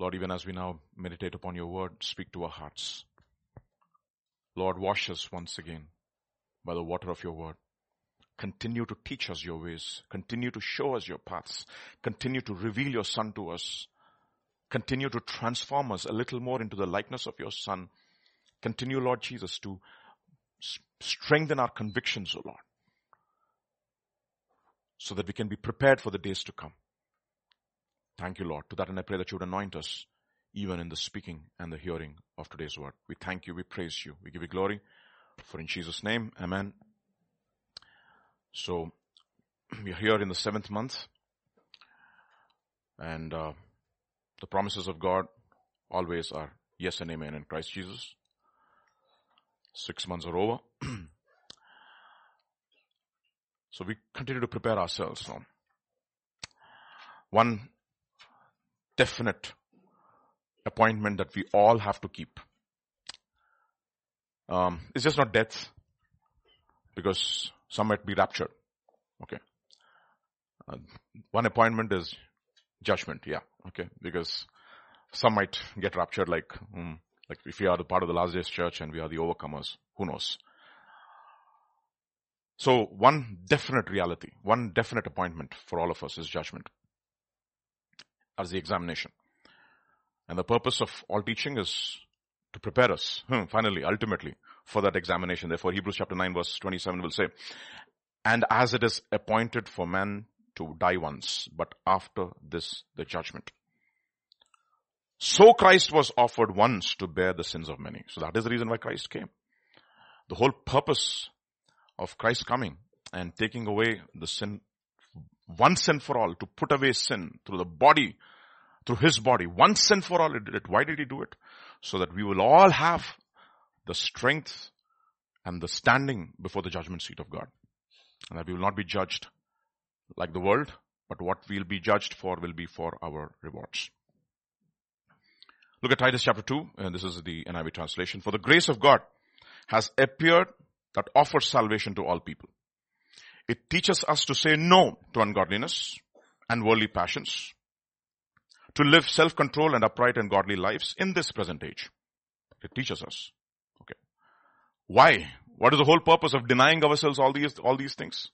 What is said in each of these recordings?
Lord, even as we now meditate upon your word, speak to our hearts. Lord, wash us once again by the water of your word. Continue to teach us your ways. Continue to show us your paths. Continue to reveal your son to us. Continue to transform us a little more into the likeness of your son. Continue, Lord Jesus, to strengthen our convictions, O Lord, so that we can be prepared for the days to come. Thank you, Lord. To that and I pray that you would anoint us even in the speaking and the hearing of today's word. We thank you. We praise you. We give you glory. For in Jesus' name, amen. So, we are here in the seventh month and uh, the promises of God always are yes and amen in Christ Jesus. Six months are over. so we continue to prepare ourselves. One definite appointment that we all have to keep. Um, it's just not death, because some might be raptured. Okay. Uh, one appointment is judgment. Yeah. Okay. Because some might get raptured like, um, like if we are the part of the last days church and we are the overcomers, who knows? So one definite reality, one definite appointment for all of us is judgment as the examination. And the purpose of all teaching is to prepare us, hmm, finally, ultimately, for that examination. Therefore, Hebrews chapter 9 verse 27 will say, and as it is appointed for man to die once, but after this, the judgment. So Christ was offered once to bear the sins of many. So that is the reason why Christ came. The whole purpose of Christ coming and taking away the sin once and for all to put away sin through the body, through his body. Once and for all he did it. Why did he do it? So that we will all have the strength and the standing before the judgment seat of God. And that we will not be judged like the world, but what we'll be judged for will be for our rewards. Look at Titus chapter 2, and this is the NIV translation. For the grace of God has appeared that offers salvation to all people. It teaches us to say no to ungodliness and worldly passions, to live self-control and upright and godly lives in this present age. It teaches us. Okay. Why? What is the whole purpose of denying ourselves all these, all these things?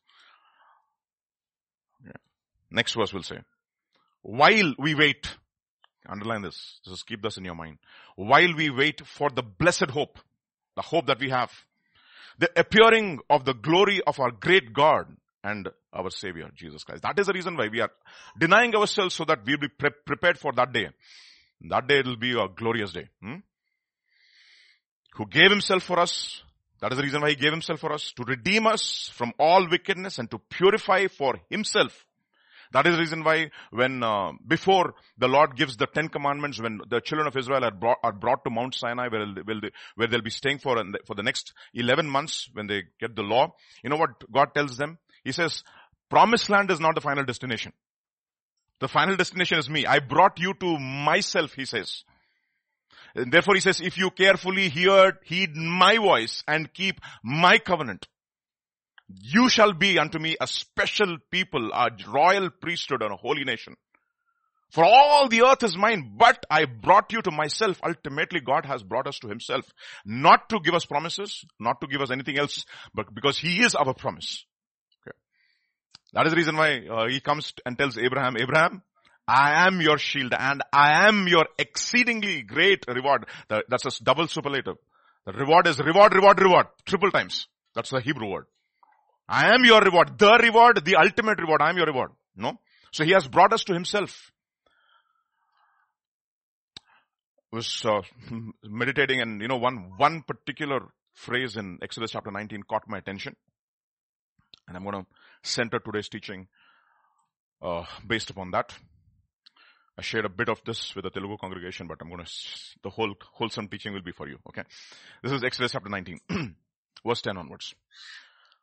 Yeah. Next verse will say, while we wait, underline this, just keep this in your mind. While we wait for the blessed hope, the hope that we have, the appearing of the glory of our great God and our Savior, Jesus Christ. That is the reason why we are denying ourselves so that we'll be pre- prepared for that day. That day it will be a glorious day. Hmm? Who gave himself for us. That is the reason why he gave himself for us. To redeem us from all wickedness and to purify for himself that is the reason why when, uh, before the Lord gives the Ten Commandments, when the children of Israel are brought, are brought to Mount Sinai where, where they'll be staying for, for the next 11 months when they get the law, you know what God tells them? He says, promised land is not the final destination. The final destination is me. I brought you to myself, he says. And therefore he says, if you carefully hear, heed my voice and keep my covenant, you shall be unto me a special people, a royal priesthood and a holy nation. For all the earth is mine, but I brought you to myself. Ultimately, God has brought us to himself. Not to give us promises, not to give us anything else, but because he is our promise. That is the reason why uh, he comes and tells Abraham, Abraham, I am your shield and I am your exceedingly great reward. That's a double superlative. The reward is reward, reward, reward. Triple times. That's the Hebrew word. I am your reward. The reward, the ultimate reward. I am your reward. No? So he has brought us to himself. Was uh, meditating and you know one one particular phrase in Exodus chapter 19 caught my attention. And I'm going to center today's teaching uh, based upon that. I shared a bit of this with the Telugu congregation, but I'm going to, the whole wholesome teaching will be for you. Okay. This is Exodus chapter 19, verse 10 onwards.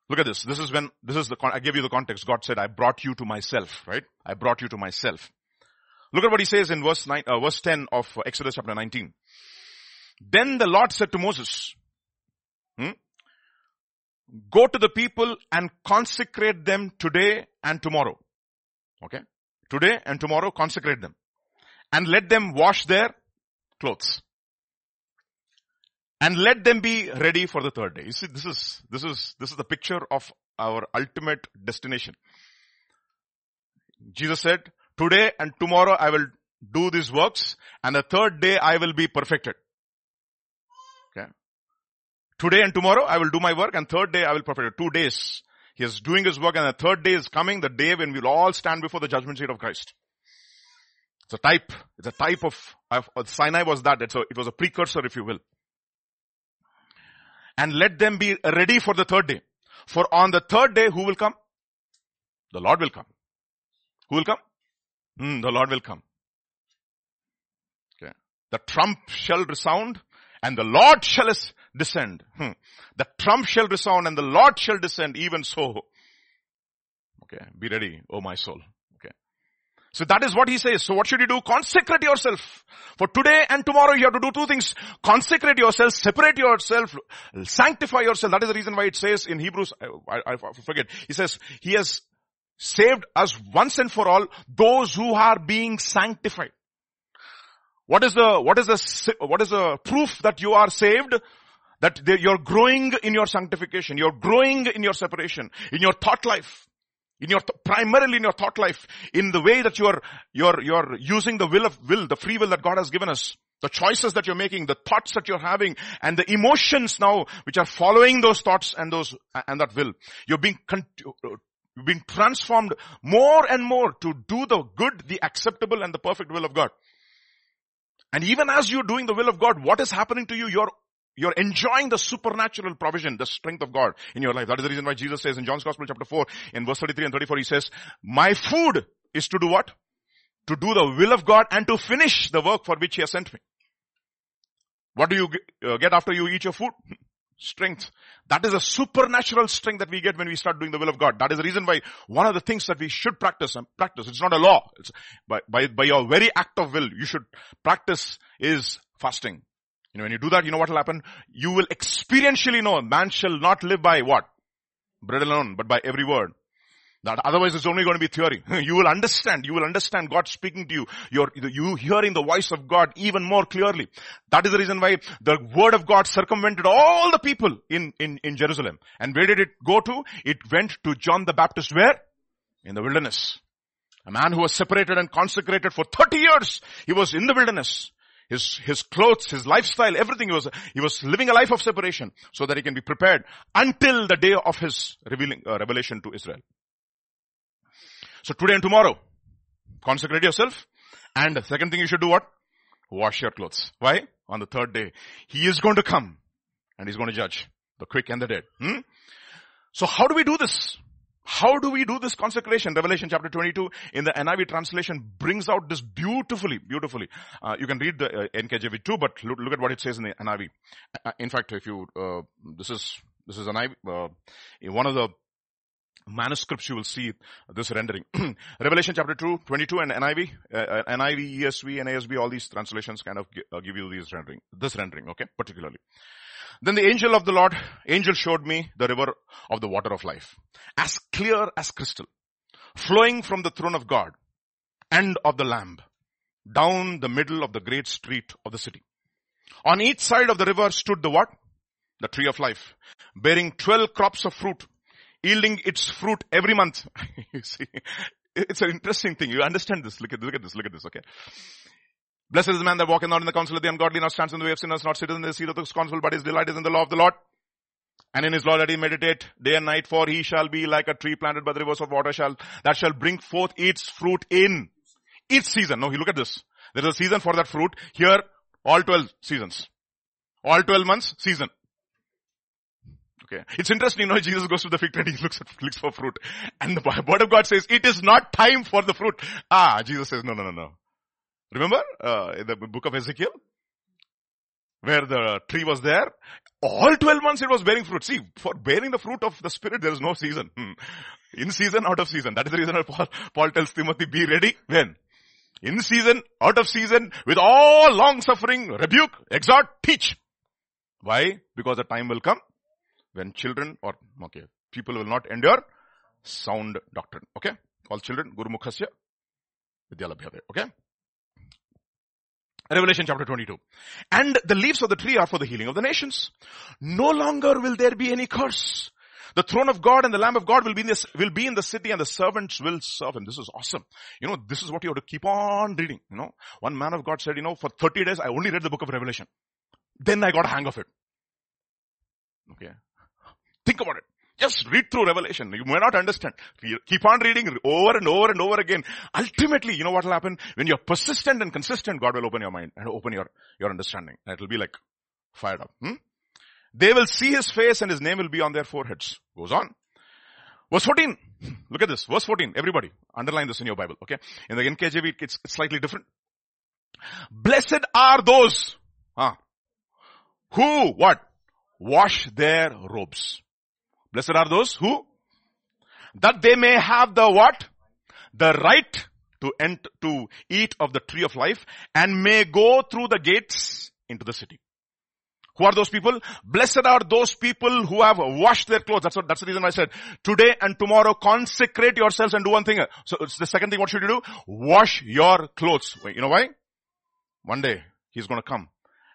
Look at this. This is when, this is the, I gave you the context. God said, I brought you to myself, right? I brought you to myself. Look at what he says in verse 9, uh, verse 10 of Exodus chapter 19. Then the Lord said to Moses, hmm, go to the people and consecrate them today and tomorrow. Okay? Today and tomorrow consecrate them. and let them wash their clothes. And let them be ready for the third day. You see, this is, this is, this is the picture of our ultimate destination. Jesus said, today and tomorrow I will do these works and the third day I will be perfected. Today and tomorrow I will do my work and third day I will it. Two days. He is doing his work and the third day is coming, the day when we'll all stand before the judgment seat of Christ. It's a type, it's a type of, of, of Sinai was that. It's a, it was a precursor if you will. And let them be ready for the third day. For on the third day, who will come? The Lord will come. Who will come? Mm, the Lord will come. Okay. The trump shall resound and the Lord shall descend. Hmm. The trump shall resound and the Lord shall descend even so. Okay. Be ready, oh my soul. Okay. So that is what he says. So what should you do? Consecrate yourself. For today and tomorrow you have to do two things. Consecrate yourself, separate yourself, sanctify yourself. That is the reason why it says in Hebrews, I, I, I forget, he says, he has saved us once and for all those who are being sanctified. What is the, what is the, what is the proof that you are saved? That you're growing in your sanctification. You're growing in your separation, in your thought life. In your, primarily in your thought life, in the way that you're, you're, you're using the will of will, the free will that God has given us. The choices that you're making, the thoughts that you're having, and the emotions now which are following those thoughts and those, and that will. You're being, you're being transformed more and more to do the good, the acceptable and the perfect will of God. And even as you're doing the will of God, what is happening to you? You're you're enjoying the supernatural provision, the strength of God in your life. That is the reason why Jesus says in John's Gospel chapter 4, in verse 33 and 34, he says, my food is to do what? To do the will of God and to finish the work for which he has sent me. What do you uh, get after you eat your food? strength. That is a supernatural strength that we get when we start doing the will of God. That is the reason why one of the things that we should practice and practice, it's not a law. By, by, by your very act of will, you should practice is fasting. You know, when you do that, you know what will happen? You will experientially know man shall not live by what? Bread alone, but by every word that otherwise it's only going to be theory. you will understand, you will understand God speaking to you. You're, you hearing the voice of God even more clearly. That is the reason why the word of God circumvented all the people in, in, in Jerusalem. And where did it go to? It went to John the Baptist where? In the wilderness. A man who was separated and consecrated for 30 years. He was in the wilderness. His, his clothes, his lifestyle, everything he was, he was living a life of separation so that he can be prepared until the day of his revealing, uh, revelation to Israel. So today and tomorrow, consecrate yourself. And the second thing you should do what? Wash your clothes. Why? On the third day, He is going to come and He's going to judge the quick and the dead. Hmm? So how do we do this? How do we do this consecration? Revelation chapter 22 in the NIV translation brings out this beautifully, beautifully. Uh, you can read the uh, NKJV too, but look, look, at what it says in the NIV. Uh, in fact, if you, uh, this is, this is NIV, uh, in one of the manuscripts you will see this rendering. Revelation chapter 2, 22 and NIV, uh, uh NIV, ESV, and NASB, all these translations kind of give, uh, give you these rendering, this rendering, okay, particularly. Then the angel of the Lord, angel showed me the river of the water of life, as clear as crystal, flowing from the throne of God and of the Lamb, down the middle of the great street of the city. On each side of the river stood the what? The tree of life, bearing twelve crops of fruit, yielding its fruit every month. you see, it's an interesting thing. You understand this. Look at, look at this, look at this, okay. Blessed is the man that walketh not in the counsel of the ungodly, nor stands in the way of sinners, nor sitteth in the seat of the scornful, but his delight is in the law of the Lord. And in his law let he meditate day and night, for he shall be like a tree planted by the rivers of water shall, that shall bring forth its fruit in its season. Now, he look at this. There is a season for that fruit. Here, all 12 seasons. All 12 months, season. Okay. It's interesting, you know, Jesus goes to the fig tree and he looks at, looks for fruit. And the word of God says, it is not time for the fruit. Ah, Jesus says, no, no, no, no. Remember, uh, in the book of Ezekiel? Where the tree was there, all 12 months it was bearing fruit. See, for bearing the fruit of the Spirit, there is no season. Hmm. In season, out of season. That is the reason why Paul, Paul tells Timothy, be ready. When? In season, out of season, with all long suffering, rebuke, exhort, teach. Why? Because the time will come when children or, okay, people will not endure sound doctrine. Okay? All children, Guru Mukhasya, Vidyalabhyade. Okay? Revelation chapter 22. And the leaves of the tree are for the healing of the nations. No longer will there be any curse. The throne of God and the Lamb of God will be in this, will be in the city and the servants will serve him. This is awesome. You know, this is what you have to keep on reading. You know, one man of God said, you know, for 30 days I only read the book of Revelation. Then I got a hang of it. Okay. Think about it. Just read through Revelation. You may not understand. Keep on reading over and over and over again. Ultimately, you know what will happen? When you're persistent and consistent, God will open your mind and open your, your understanding. And it will be like fired up. Hmm? They will see his face and his name will be on their foreheads. Goes on. Verse 14. Look at this. Verse 14. Everybody, underline this in your Bible, okay? In the NKJV, it's, it's slightly different. Blessed are those, huh, who, what? Wash their robes. Blessed are those who, that they may have the what? The right to enter, to eat of the tree of life and may go through the gates into the city. Who are those people? Blessed are those people who have washed their clothes. That's what, that's the reason I said today and tomorrow consecrate yourselves and do one thing. So it's the second thing. What should you do? Wash your clothes. You know why? One day he's going to come.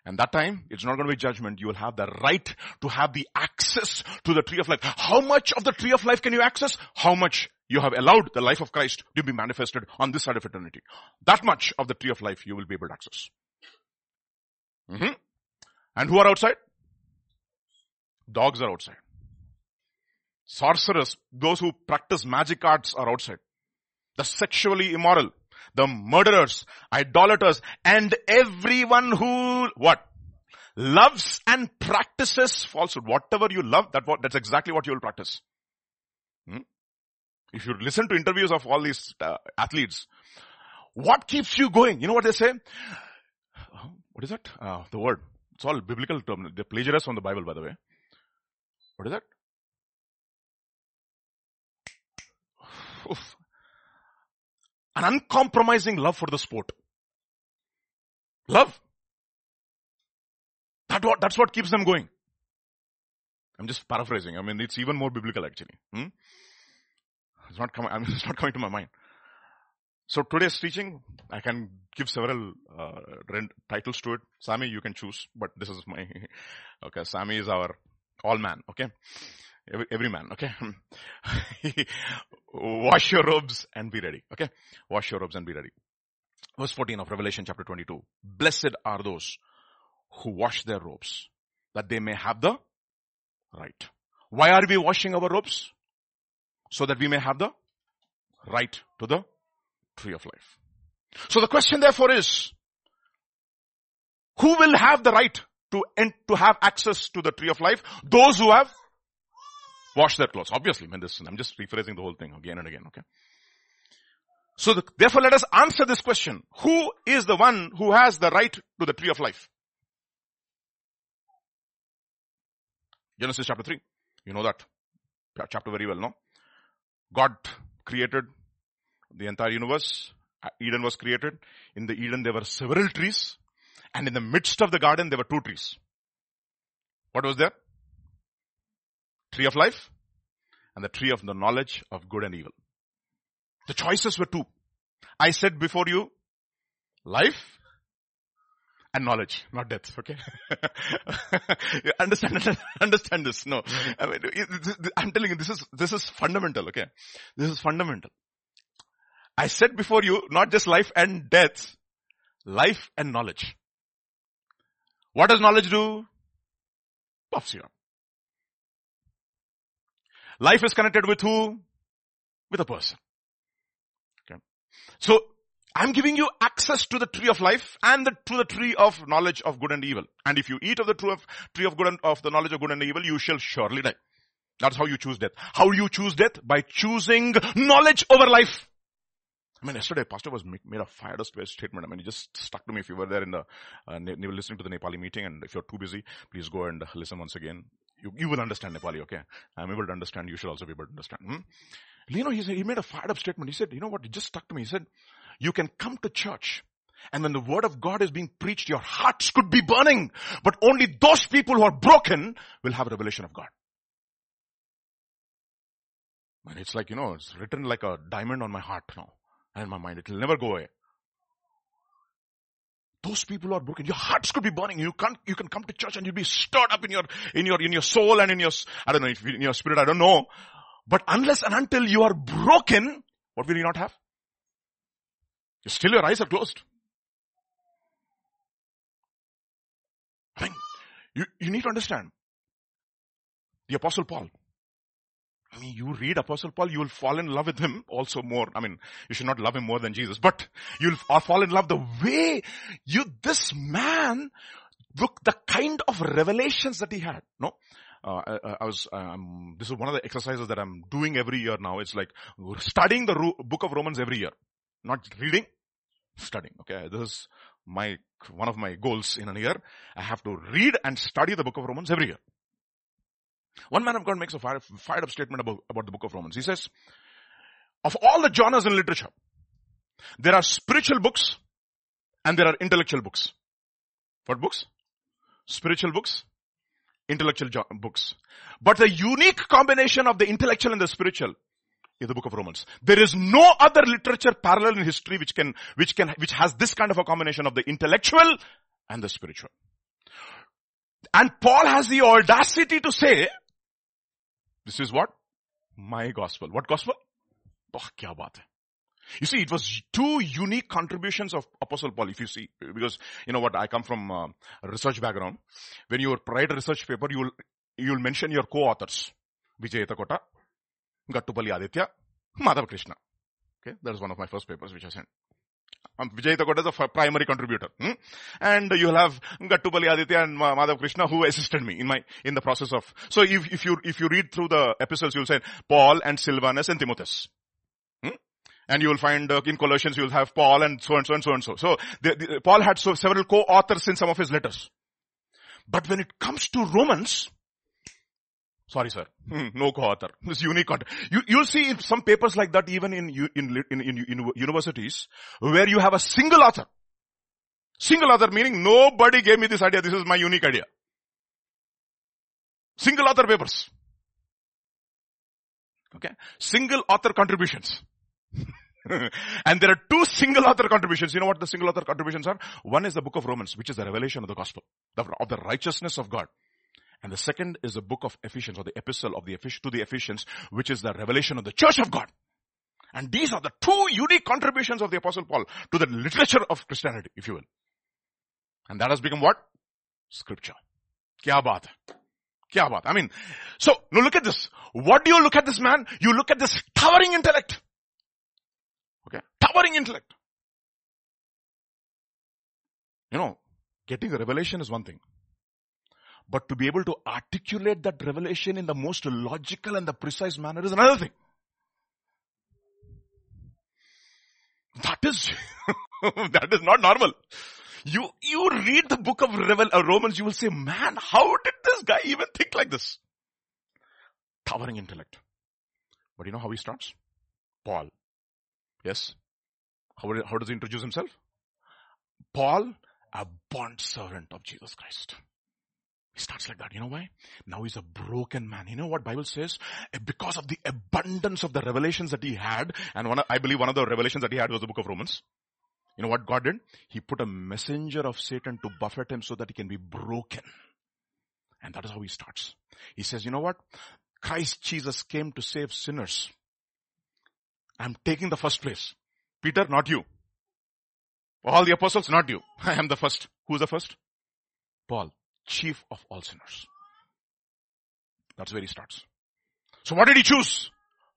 And that time, it's not going to be judgment. You will have the right to have the access to the tree of life. How much of the tree of life can you access? How much you have allowed the life of Christ to be manifested on this side of eternity. That much of the tree of life you will be able to access. Mm-hmm. And who are outside? Dogs are outside. Sorcerers, those who practice magic arts are outside. The sexually immoral, the murderers, idolaters, and everyone who, what? Loves and practices falsehood. Whatever you love, that, that's exactly what you will practice. Hmm? If you listen to interviews of all these uh, athletes, what keeps you going? You know what they say? What is that? Uh, the word. It's all biblical term. They plagiarize from the Bible, by the way. What is that? Oof. An uncompromising love for the sport. Love. That what, that's what keeps them going. I'm just paraphrasing. I mean, it's even more biblical actually. Hmm? It's not coming, I mean, it's not coming to my mind. So today's teaching, I can give several uh, titles to it. Sammy, you can choose, but this is my, okay, Sammy is our all man, okay? Every, every man, okay? Wash your robes and be ready, okay? Wash your robes and be ready. Verse 14 of Revelation chapter 22. Blessed are those who wash their robes, that they may have the right. Why are we washing our robes? So that we may have the right to the tree of life. So the question therefore is, who will have the right to, to have access to the tree of life? Those who have washed their clothes. Obviously, I mean this, I'm just rephrasing the whole thing again and again, okay? So the, therefore let us answer this question. Who is the one who has the right to the tree of life? Genesis chapter 3. You know that chapter very well, no? God created the entire universe. Uh, Eden was created. In the Eden there were several trees. And in the midst of the garden there were two trees. What was there? Tree of life and the tree of the knowledge of good and evil. The choices were two. I said before you, life and knowledge, not death. Okay, understand? Understand this? No, I mean, I'm telling you, this is this is fundamental. Okay, this is fundamental. I said before you, not just life and death, life and knowledge. What does knowledge do? Puffs you up. Life is connected with who? With a person. Okay. So, I'm giving you access to the tree of life and the, to the tree of knowledge of good and evil. And if you eat of the tree of, tree of good and, of the knowledge of good and evil, you shall surely die. That's how you choose death. How you choose death? By choosing knowledge over life. I mean, yesterday, pastor was made a fire fired statement. I mean, it just stuck to me. If you were there in the, uh, you listening to the Nepali meeting, and if you're too busy, please go and listen once again. You, you will understand Nepali, okay? I'm able to understand. You should also be able to understand. Hmm? You know, he said, he made a fired up statement. He said, you know what? It just stuck to me. He said, you can come to church and when the word of God is being preached, your hearts could be burning, but only those people who are broken will have a revelation of God. And it's like, you know, it's written like a diamond on my heart now and my mind. It will never go away. Those people are broken. Your hearts could be burning. You can't, you can come to church and you'll be stirred up in your, in your, in your soul and in your, I don't know, in your spirit, I don't know. But unless and until you are broken, what will you not have? Still your eyes are closed. I you, you need to understand. The apostle Paul. I mean, you read apostle Paul, you will fall in love with him also more. I mean, you should not love him more than Jesus, but you'll fall in love the way you, this man, look, the kind of revelations that he had. No? Uh, I, I, was, um, this is one of the exercises that I'm doing every year now. It's like studying the ro- book of Romans every year. Not reading, studying. Okay. This is my, one of my goals in a year. I have to read and study the book of Romans every year. One man of God makes a fired, fired up statement about, about the book of Romans. He says, of all the genres in literature, there are spiritual books and there are intellectual books. What books? Spiritual books, intellectual books. But the unique combination of the intellectual and the spiritual is the book of Romans. There is no other literature parallel in history which can, which can, which has this kind of a combination of the intellectual and the spiritual. And Paul has the audacity to say, this is what? My gospel. What gospel? Kya baat hai. You see, it was two unique contributions of Apostle Paul, if you see, because, you know what, I come from research background. When you write a research paper, you will, you will mention your co-authors. Vijay Etakota, Gattupalli Aditya, Madhav Krishna. Okay, that is one of my first papers which I sent. Um, Vijay Etakota is a primary contributor. Hmm? And you'll have Gattupalli Aditya and Madhav Krishna who assisted me in my, in the process of, so if, if you, if you read through the epistles, you'll say Paul and Silvanus and Timotheus. And you will find uh, in Colossians you will have Paul and so and so and so and so. So the, the, Paul had so several co-authors in some of his letters. But when it comes to Romans, sorry sir, no co-author. This unique author. You, you'll see some papers like that even in, in, in, in, in universities where you have a single author. Single author meaning nobody gave me this idea. This is my unique idea. Single author papers. Okay. Single author contributions. and there are two single author contributions. You know what the single author contributions are? One is the book of Romans, which is the revelation of the gospel, of the righteousness of God. And the second is the book of Ephesians or the epistle of the Ephesians to the Ephesians, which is the revelation of the church of God. And these are the two unique contributions of the apostle Paul to the literature of Christianity, if you will. And that has become what? Scripture. Kya baat Kya baat. I mean, so now look at this. What do you look at this man? You look at this towering intellect. Okay. Towering intellect. You know, getting a revelation is one thing. But to be able to articulate that revelation in the most logical and the precise manner is another thing. That is, that is not normal. You, you read the book of Revel, uh, Romans, you will say, man, how did this guy even think like this? Towering intellect. But you know how he starts? Paul, Yes. How, how does he introduce himself? Paul, a bond servant of Jesus Christ. He starts like that. You know why? Now he's a broken man. You know what Bible says? Eh, because of the abundance of the revelations that he had, and one, I believe one of the revelations that he had was the book of Romans. You know what God did? He put a messenger of Satan to buffet him so that he can be broken. And that is how he starts. He says, you know what? Christ Jesus came to save sinners. I'm taking the first place. Peter, not you. All the apostles, not you. I am the first. Who's the first? Paul, chief of all sinners. That's where he starts. So what did he choose?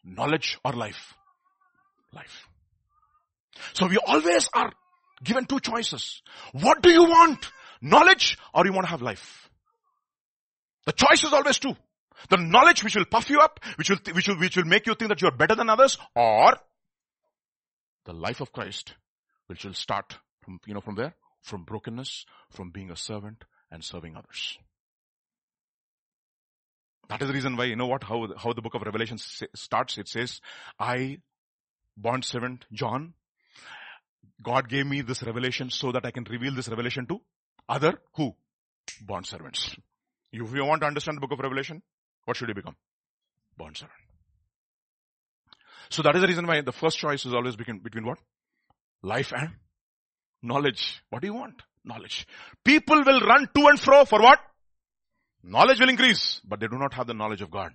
Knowledge or life? Life. So we always are given two choices. What do you want? Knowledge or you want to have life? The choice is always two. The knowledge which will puff you up, which will, which will, which will make you think that you are better than others, or the life of Christ, which will start from, you know, from where? From brokenness, from being a servant and serving others. That is the reason why, you know what, how, how the book of Revelation starts. It says, I, bond servant John, God gave me this revelation so that I can reveal this revelation to other who? Bond servants. If you want to understand the book of Revelation, what should you become? Bond servant. So that is the reason why the first choice is always between, between what? Life and knowledge. What do you want? Knowledge. People will run to and fro for what? Knowledge will increase, but they do not have the knowledge of God.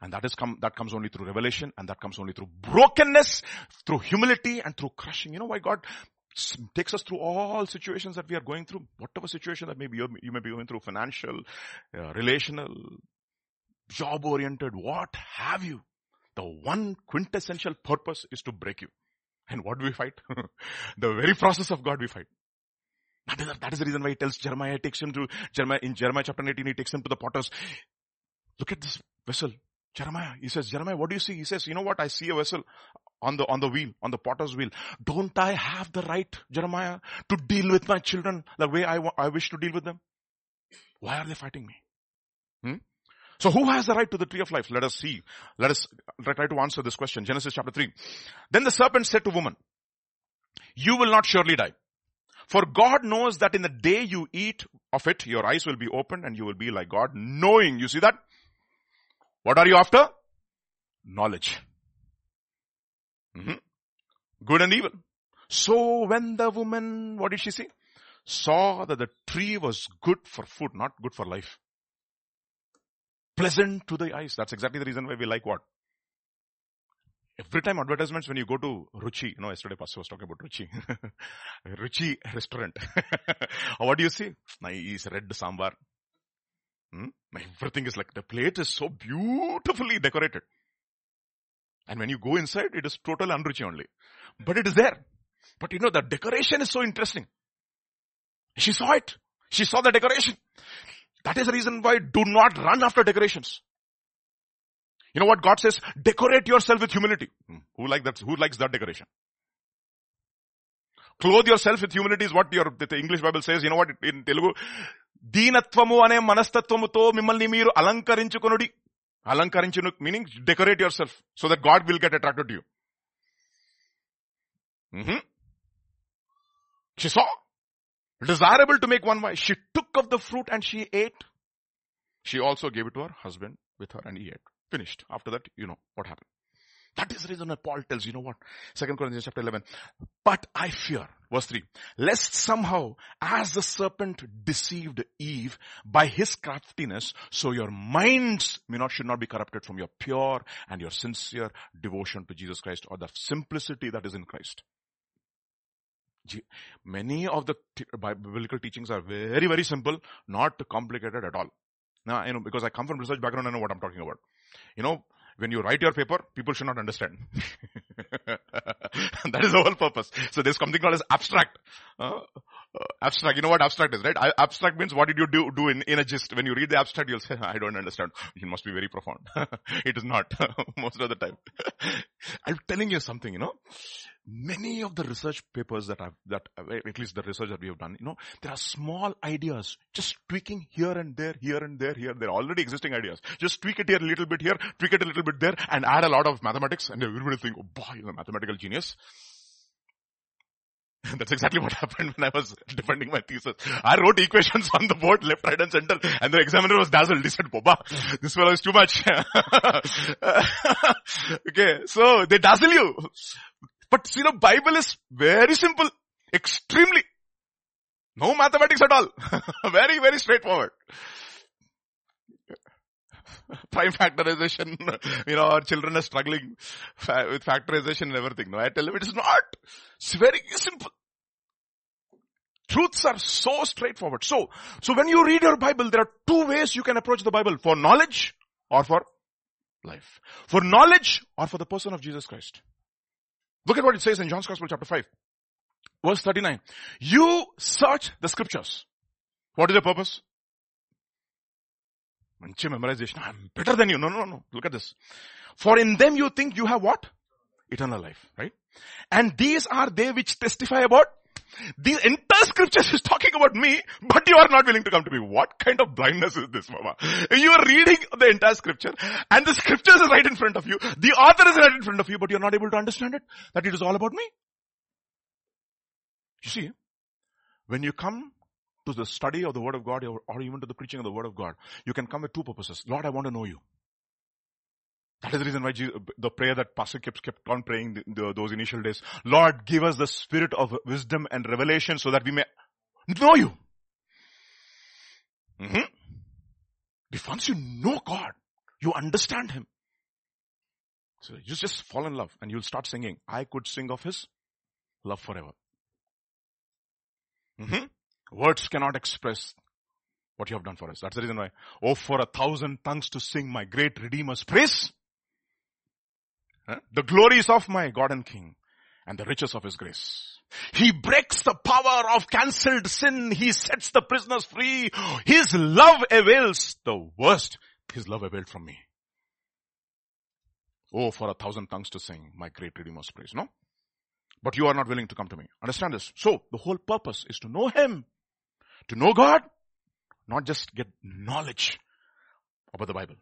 And that is come, that comes only through revelation and that comes only through brokenness, through humility and through crushing. You know why God takes us through all situations that we are going through, whatever situation that maybe you may be going through, financial, uh, relational, job oriented, what have you. The one quintessential purpose is to break you. And what do we fight? the very process of God we fight. That is, that is the reason why he tells Jeremiah, takes him to Jeremiah, in Jeremiah chapter 18, he takes him to the potters. Look at this vessel. Jeremiah, he says, Jeremiah, what do you see? He says, you know what? I see a vessel on the, on the wheel, on the potter's wheel. Don't I have the right, Jeremiah, to deal with my children the way I, I wish to deal with them? Why are they fighting me? Hmm? So who has the right to the tree of life? Let us see. Let us try to answer this question. Genesis chapter 3. Then the serpent said to woman, you will not surely die. For God knows that in the day you eat of it, your eyes will be opened and you will be like God, knowing. You see that? What are you after? Knowledge. Mm-hmm. Good and evil. So when the woman, what did she see? Saw that the tree was good for food, not good for life. Pleasant to the eyes. That's exactly the reason why we like what? Every time advertisements when you go to Ruchi, you know, yesterday Pastor was talking about Ruchi. Ruchi restaurant. what do you see? Nice red sambar. Hmm? Everything is like, the plate is so beautifully decorated. And when you go inside, it is total unruchi only. But it is there. But you know, the decoration is so interesting. She saw it. She saw the decoration. That is the reason why do not run after decorations. You know what God says? Decorate yourself with humility. Hmm. Who like that? Who likes that decoration? Clothe yourself with humility is what your, the English Bible says. You know what in Telugu? దీనత్వము అనే మనస్తత్వముతో మిమ్మల్ని మీరు అలంకరించుకొనుడి అలంకరించును meaning decorate yourself so that God will get attracted you She saw. Desirable to make one wife. She took of the fruit and she ate. She also gave it to her husband with her and he ate. Finished. After that, you know what happened. That is the reason that Paul tells, you know what? Second Corinthians chapter 11. But I fear, verse 3, lest somehow, as the serpent deceived Eve by his craftiness, so your minds may not, should not be corrupted from your pure and your sincere devotion to Jesus Christ or the simplicity that is in Christ. Many of the biblical teachings are very, very simple, not complicated at all. Now, you know, because I come from research background, I know what I'm talking about. You know, when you write your paper, people should not understand. that is the whole purpose. So there's something called as abstract. Uh, uh, abstract. You know what abstract is, right? Abstract means what did you do, do in, in a gist? When you read the abstract, you'll say, I don't understand. It must be very profound. it is not most of the time. I'm telling you something, you know many of the research papers that I've, that eh, at least the research that we have done, you know, there are small ideas, just tweaking here and there, here and there, here. They're already existing ideas. Just tweak it here a little bit here, tweak it a little bit there, and add a lot of mathematics, and everybody think, oh boy, you're a mathematical genius. That's exactly what happened when I was defending my thesis. I wrote equations on the board, left, right, and center, and the examiner was dazzled. He said, Boba, this fellow is too much. okay, so they dazzle you. But see, the Bible is very simple. Extremely. No mathematics at all. very, very straightforward. Prime factorization, you know, our children are struggling with factorization and everything. No, I tell them it is not. It's very simple. Truths are so straightforward. So, so when you read your Bible, there are two ways you can approach the Bible. For knowledge or for life. For knowledge or for the person of Jesus Christ. Look at what it says in John's Gospel chapter 5. Verse 39. You search the scriptures. What is the purpose? మంచి memorization. I'm better than you. No, no, no. Look at this. For in them you think you have what? Eternal life, right? And these are they which testify about the entire scriptures is talking about me, but you are not willing to come to me. What kind of blindness is this, Mama? You are reading the entire scripture and the scriptures is right in front of you. The author is right in front of you, but you're not able to understand it. That it is all about me. You see, when you come to the study of the word of God or even to the preaching of the word of God, you can come with two purposes. Lord, I want to know you. That is the reason why Jesus, the prayer that Pastor kept, kept on praying the, the, those initial days. Lord, give us the spirit of wisdom and revelation so that we may know you. Mm-hmm. If once you know God, you understand Him. So you just fall in love and you'll start singing. I could sing of His love forever. Mm-hmm. Words cannot express what you have done for us. That's the reason why. Oh, for a thousand tongues to sing my great Redeemer's praise. The glories of my God and King and the riches of His grace. He breaks the power of cancelled sin. He sets the prisoners free. His love avails the worst. His love availed from me. Oh, for a thousand tongues to sing my great Redeemer's praise. No? But you are not willing to come to me. Understand this. So, the whole purpose is to know Him. To know God. Not just get knowledge about the Bible.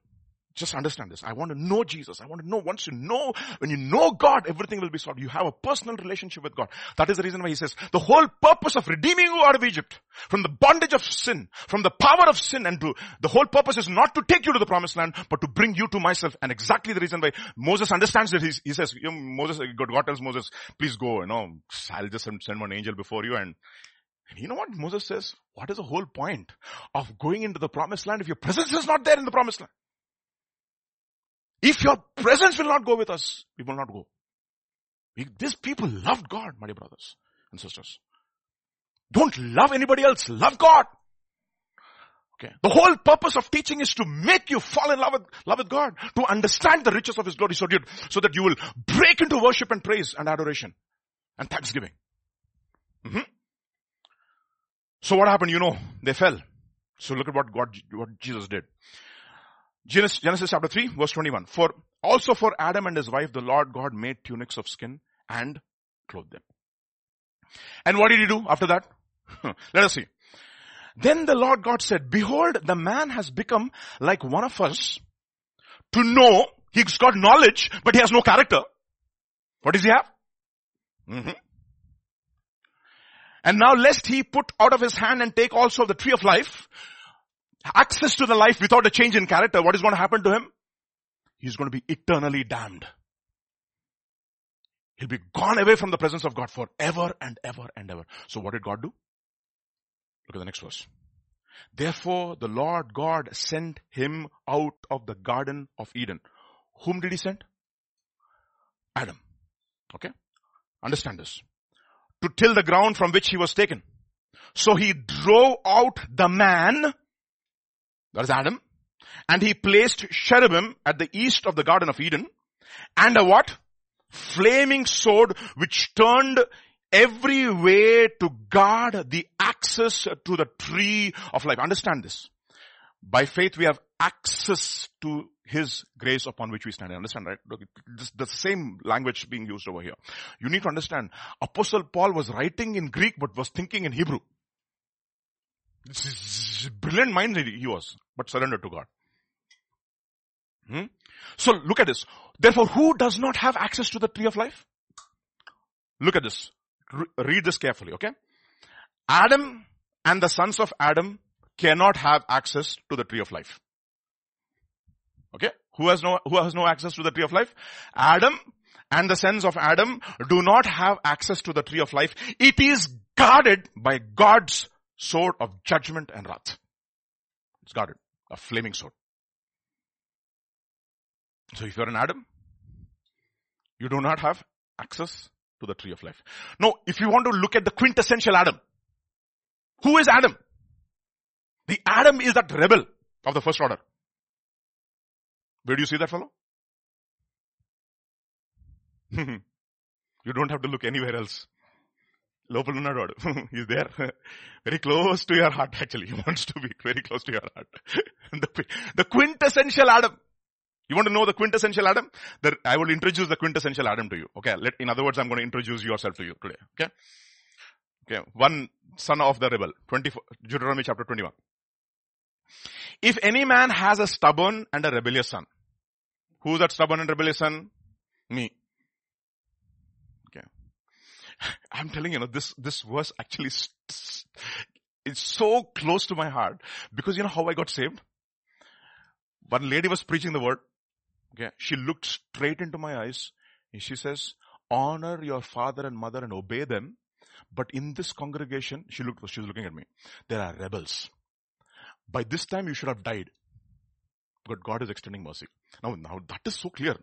Just understand this. I want to know Jesus. I want to know once you know, when you know God, everything will be solved. You have a personal relationship with God. That is the reason why he says, the whole purpose of redeeming you out of Egypt, from the bondage of sin, from the power of sin and to, the whole purpose is not to take you to the promised land, but to bring you to myself. And exactly the reason why Moses understands that he says, you know, Moses, God tells Moses, please go, you know, I'll just send one angel before you and and you know what Moses says? What is the whole point of going into the promised land if your presence is not there in the promised land? If your presence will not go with us, we will not go. these people loved God, my dear brothers and sisters. Don't love anybody else. Love God. Okay. The whole purpose of teaching is to make you fall in love with, love with God, to understand the riches of His glory so, so that you will break into worship and praise and adoration and thanksgiving. Mm-hmm. So what happened? You know, they fell. So look at what God, what Jesus did. Genesis, Genesis chapter 3 verse 21. For also for Adam and his wife the Lord God made tunics of skin and clothed them. And what did he do after that? Let us see. Then the Lord God said, behold, the man has become like one of us to know, he's got knowledge, but he has no character. What does he have? Mm-hmm. And now lest he put out of his hand and take also the tree of life, access to the life without a change in character, what is going to happen to him? He's going to be eternally damned. He'll be gone away from the presence of God forever and ever and ever. So what did God do? Look at the next verse. Therefore the Lord God sent him out of the garden of Eden. Whom did he send? Adam. Okay? Understand this. To till the ground from which he was taken. So he drove out the man that is Adam. And he placed cherubim at the east of the Garden of Eden and a what? Flaming sword which turned every way to guard the access to the tree of life. Understand this. By faith we have access to His grace upon which we stand. Understand, right? This, the same language being used over here. You need to understand, Apostle Paul was writing in Greek but was thinking in Hebrew. Brilliant mind he was, but surrendered to God. Hmm? So look at this. Therefore, who does not have access to the tree of life? Look at this. Re- read this carefully, okay? Adam and the sons of Adam cannot have access to the tree of life. Okay? Who has no, who has no access to the tree of life? Adam and the sons of Adam do not have access to the tree of life. It is guarded by God's sword of judgment and wrath. It's guarded. A flaming sword. So if you're an Adam, you do not have access to the tree of life. No, if you want to look at the quintessential Adam, who is Adam? The Adam is that rebel of the first order. Where do you see that fellow? you don't have to look anywhere else. Lopalunnadodu. He's there. very close to your heart actually. He wants to be very close to your heart. the, quintessential Adam. You want to know the quintessential Adam? The, I will introduce the quintessential Adam to you. Okay. In other words, I'm going to introduce yourself to you today. Okay. Okay. One son of the rebel. 24, Deuteronomy chapter 21. If any man has a stubborn and a rebellious son, who's that stubborn and rebellious son? Me. I'm telling you, know, this, this verse actually is so close to my heart because you know how I got saved? One lady was preaching the word. Okay. She looked straight into my eyes and she says, honor your father and mother and obey them But in this congregation, she looked, she was looking at me. There are rebels. By this time you should have died. But God is extending mercy. Now, now that is so clear.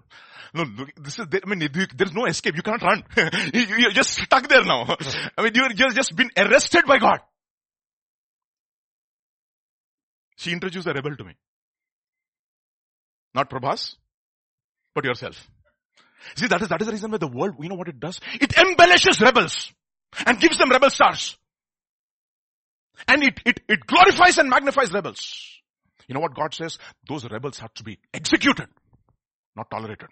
No, this is, I mean, there's no escape. You cannot run. you, are just stuck there now. I mean, you're just, just been arrested by God. She introduced a rebel to me. Not Prabhas, but yourself. See, that is, that is the reason why the world, you know what it does? It embellishes rebels and gives them rebel stars. And it, it, it glorifies and magnifies rebels. You know what God says? Those rebels have to be executed, not tolerated.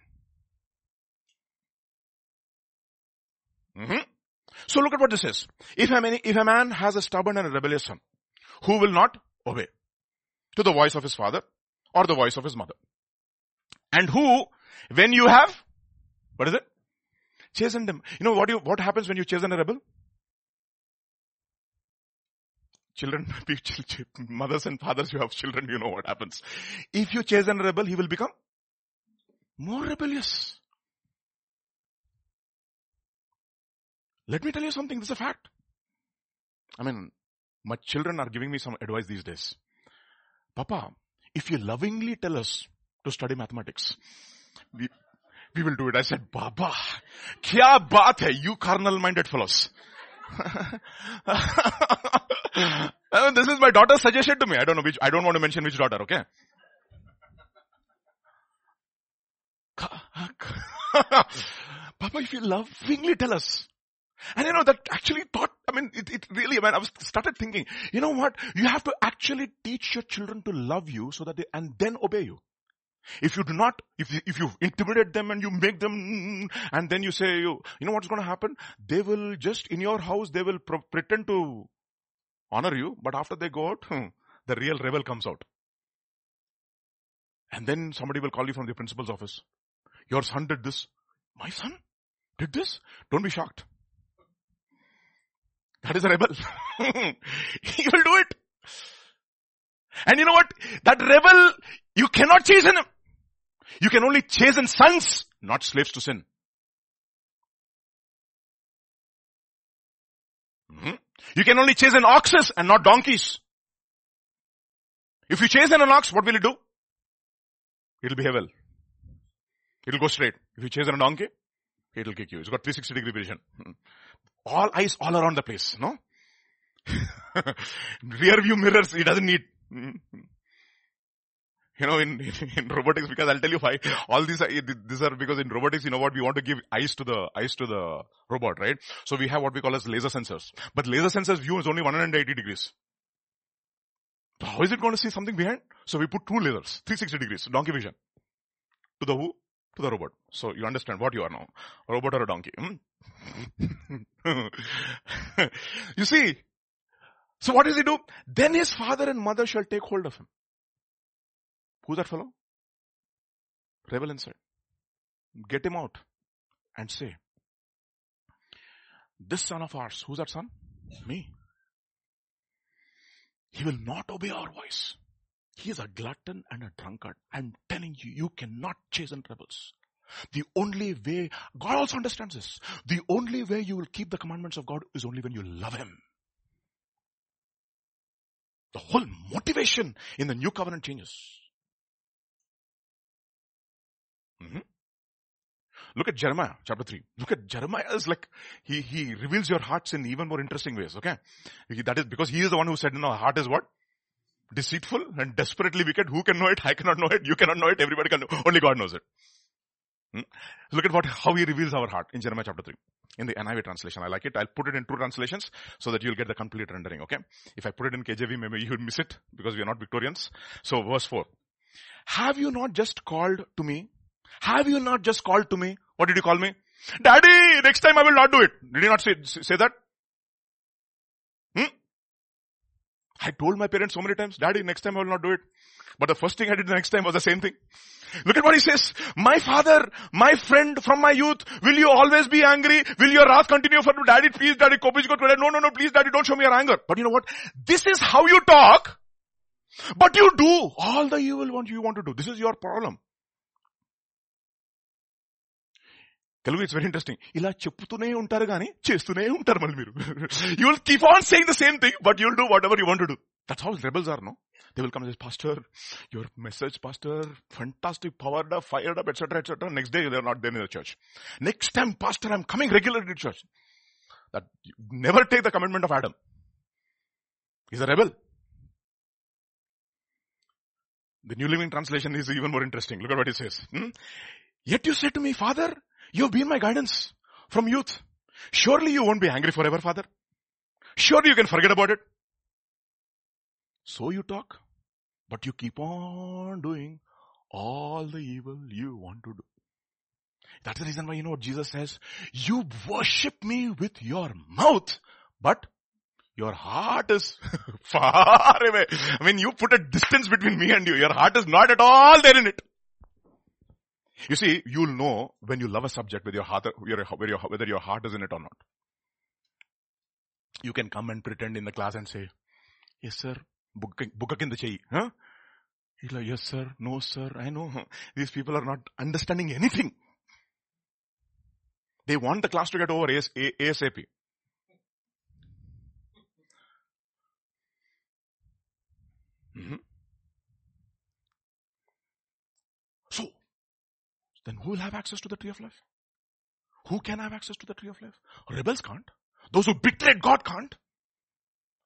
Mm-hmm. So look at what this says. If a, man, if a man has a stubborn and a rebellious son, who will not obey to the voice of his father or the voice of his mother, and who, when you have, what is it? Chastened them. You know what you, what happens when you chasten a rebel? Children, mothers and fathers you have children, you know what happens. If you chase a rebel, he will become more rebellious. Let me tell you something, this is a fact. I mean, my children are giving me some advice these days. Papa, if you lovingly tell us to study mathematics. We, we will do it. I said, Baba, kya baat hai, you carnal minded fellows. Mean, uh, this is my daughter's suggestion to me. I don't know which, I don't want to mention which daughter, okay? Papa, if you lovingly tell us. And you know, that actually thought, I mean, it, it really, I mean, I was started thinking, you know what? You have to actually teach your children to love you so that they, and then obey you. If you do not, if you, if you intimidate them and you make them, and then you say, you, you know what's going to happen? They will just, in your house, they will pretend to honor you, but after they go out, hmm, the real rebel comes out. And then somebody will call you from the principal's office. Your son did this. My son did this? Don't be shocked. That is a rebel. he will do it. And you know what? That rebel, you cannot chasten him. You can only chasten sons, not slaves to sin. Mm-hmm. You can only chasten oxes and not donkeys. If you chasten an ox, what will it do? It'll behave well. It'll go straight. If you chasen a donkey, it'll kick you. It's got 360 degree vision. Hmm. All eyes all around the place, no? Rear view mirrors, he doesn't need. You know, in, in, robotics, because I'll tell you why. All these are, these are because in robotics, you know what, we want to give eyes to the, eyes to the robot, right? So we have what we call as laser sensors. But laser sensors view is only 180 degrees. So how is it going to see something behind? So we put two lasers, 360 degrees, donkey vision. To the who? To the robot. So you understand what you are now. A robot or a donkey. Hmm? you see, so what does he do? Then his father and mother shall take hold of him. Who's that fellow? Rebel inside. Get him out and say, this son of ours, who's that son? Me. He will not obey our voice. He is a glutton and a drunkard. I'm telling you, you cannot chasten rebels. The only way, God also understands this. The only way you will keep the commandments of God is only when you love Him. The whole motivation in the new covenant changes. Mm-hmm. Look at Jeremiah chapter 3. Look at Jeremiah is like, he, he reveals your hearts in even more interesting ways, okay? That is because he is the one who said, no, heart is what? Deceitful and desperately wicked. Who can know it? I cannot know it. You cannot know it. Everybody can know. Only God knows it. Hmm? Look at what, how he reveals our heart in Jeremiah chapter 3. In the NIV translation. I like it. I'll put it in two translations so that you'll get the complete rendering, okay? If I put it in KJV, maybe you'll miss it because we are not Victorians. So verse 4. Have you not just called to me have you not just called to me? What did you call me? Daddy, next time I will not do it. Did you not say, say that? Hmm? I told my parents so many times, Daddy, next time I will not do it. But the first thing I did the next time was the same thing. Look at what he says. My father, my friend from my youth, will you always be angry? Will your wrath continue for daddy? Please, daddy, Kopich go No, no, no, please, daddy, don't show me your anger. But you know what? This is how you talk. But you do all the evil want you want to do. This is your problem. Telugu it's very interesting ఇలా చెప్తూనే ఉంటారు కానీ చేస్తూనే ఉంటారు మళ్ళీ మీరు. You will keep on saying the same thing but you'll do whatever you want do that's all rebels are no they will come this pastor your message pastor fantastic powered up fired up etcetera etcetera next day they not there in the church next time pastor I'm coming regular to church that never take the commitment of Adam is a rebel The New Living Translation is even more interesting. Look at what it says. Hmm? Yet you say to me, Father, you've been my guidance from youth. Surely you won't be angry forever, Father. Surely you can forget about it. So you talk, but you keep on doing all the evil you want to do. That's the reason why you know what Jesus says. You worship me with your mouth, but your heart is far away. I mean, you put a distance between me and you. Your heart is not at all there in it. You see, you'll know when you love a subject with your heart, whether your heart is in it or not. You can come and pretend in the class and say, yes sir, book in the chai. Huh? He's like, yes sir, no sir, I know. These people are not understanding anything. They want the class to get over ASAP. Mm-hmm. So, then who will have access to the tree of life? Who can have access to the tree of life? Rebels can't. Those who betrayed God can't.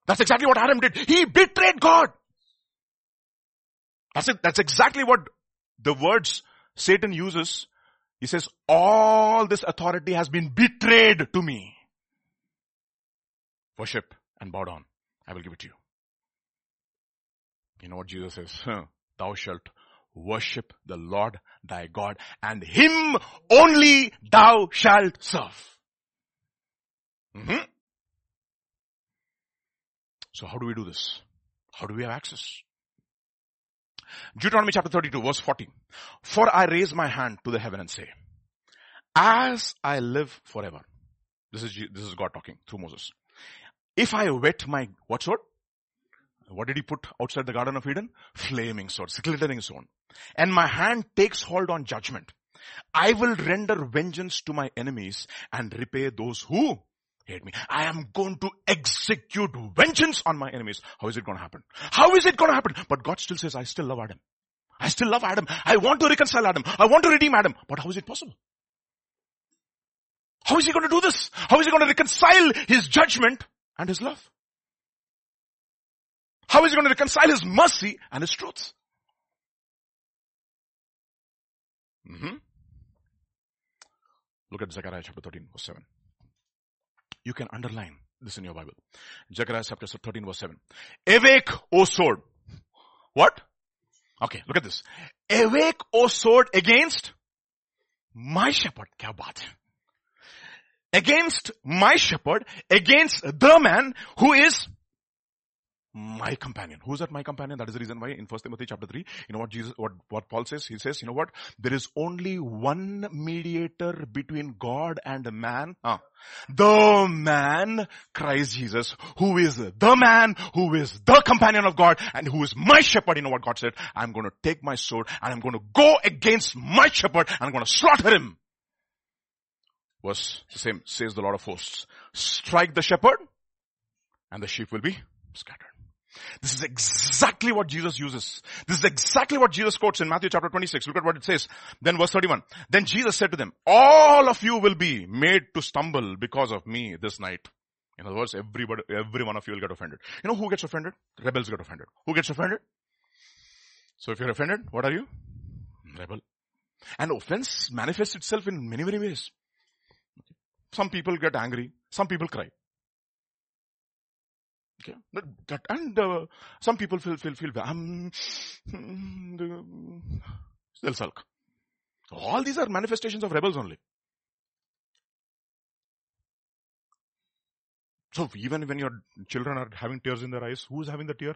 That's exactly what Adam did. He betrayed God. That's it. That's exactly what the words Satan uses. He says, all this authority has been betrayed to me. Worship and bow down. I will give it to you. You know what Jesus says? Thou shalt worship the Lord thy God and him only thou shalt serve. Mm-hmm. So how do we do this? How do we have access? Deuteronomy chapter 32 verse 14. For I raise my hand to the heaven and say, as I live forever. This is, this is God talking through Moses. If I wet my, what sword? What did he put outside the Garden of Eden? Flaming sword, glittering sword. And my hand takes hold on judgment. I will render vengeance to my enemies and repay those who hate me. I am going to execute vengeance on my enemies. How is it going to happen? How is it going to happen? But God still says, I still love Adam. I still love Adam. I want to reconcile Adam. I want to redeem Adam. But how is it possible? How is he going to do this? How is he going to reconcile his judgment and his love? How is he going to reconcile his mercy and his truth? Mm-hmm. Look at Zechariah chapter 13 verse 7. You can underline this in your Bible. Zechariah chapter 13 verse 7. Awake, O sword. What? Okay, look at this. Awake, O sword, against my shepherd. Kya? Against my shepherd, against the man who is my companion. Who's that my companion? That is the reason why in 1 Timothy chapter 3, you know what Jesus, what, what Paul says? He says, you know what? There is only one mediator between God and man. Ah, the man, Christ Jesus, who is the man, who is the companion of God, and who is my shepherd. You know what God said? I'm going to take my sword and I'm going to go against my shepherd and I'm going to slaughter him. Verse the same, says the Lord of hosts. Strike the shepherd and the sheep will be scattered. This is exactly what Jesus uses. This is exactly what Jesus quotes in Matthew chapter 26. Look at what it says. Then verse 31. Then Jesus said to them, all of you will be made to stumble because of me this night. In other words, everybody, every one of you will get offended. You know who gets offended? Rebels get offended. Who gets offended? So if you're offended, what are you? Rebel. And offense manifests itself in many, many ways. Some people get angry. Some people cry. Okay. That, that, and uh, some people feel, feel, feel, um, they'll sulk. All these are manifestations of rebels only. So even when your children are having tears in their eyes, who is having the tear?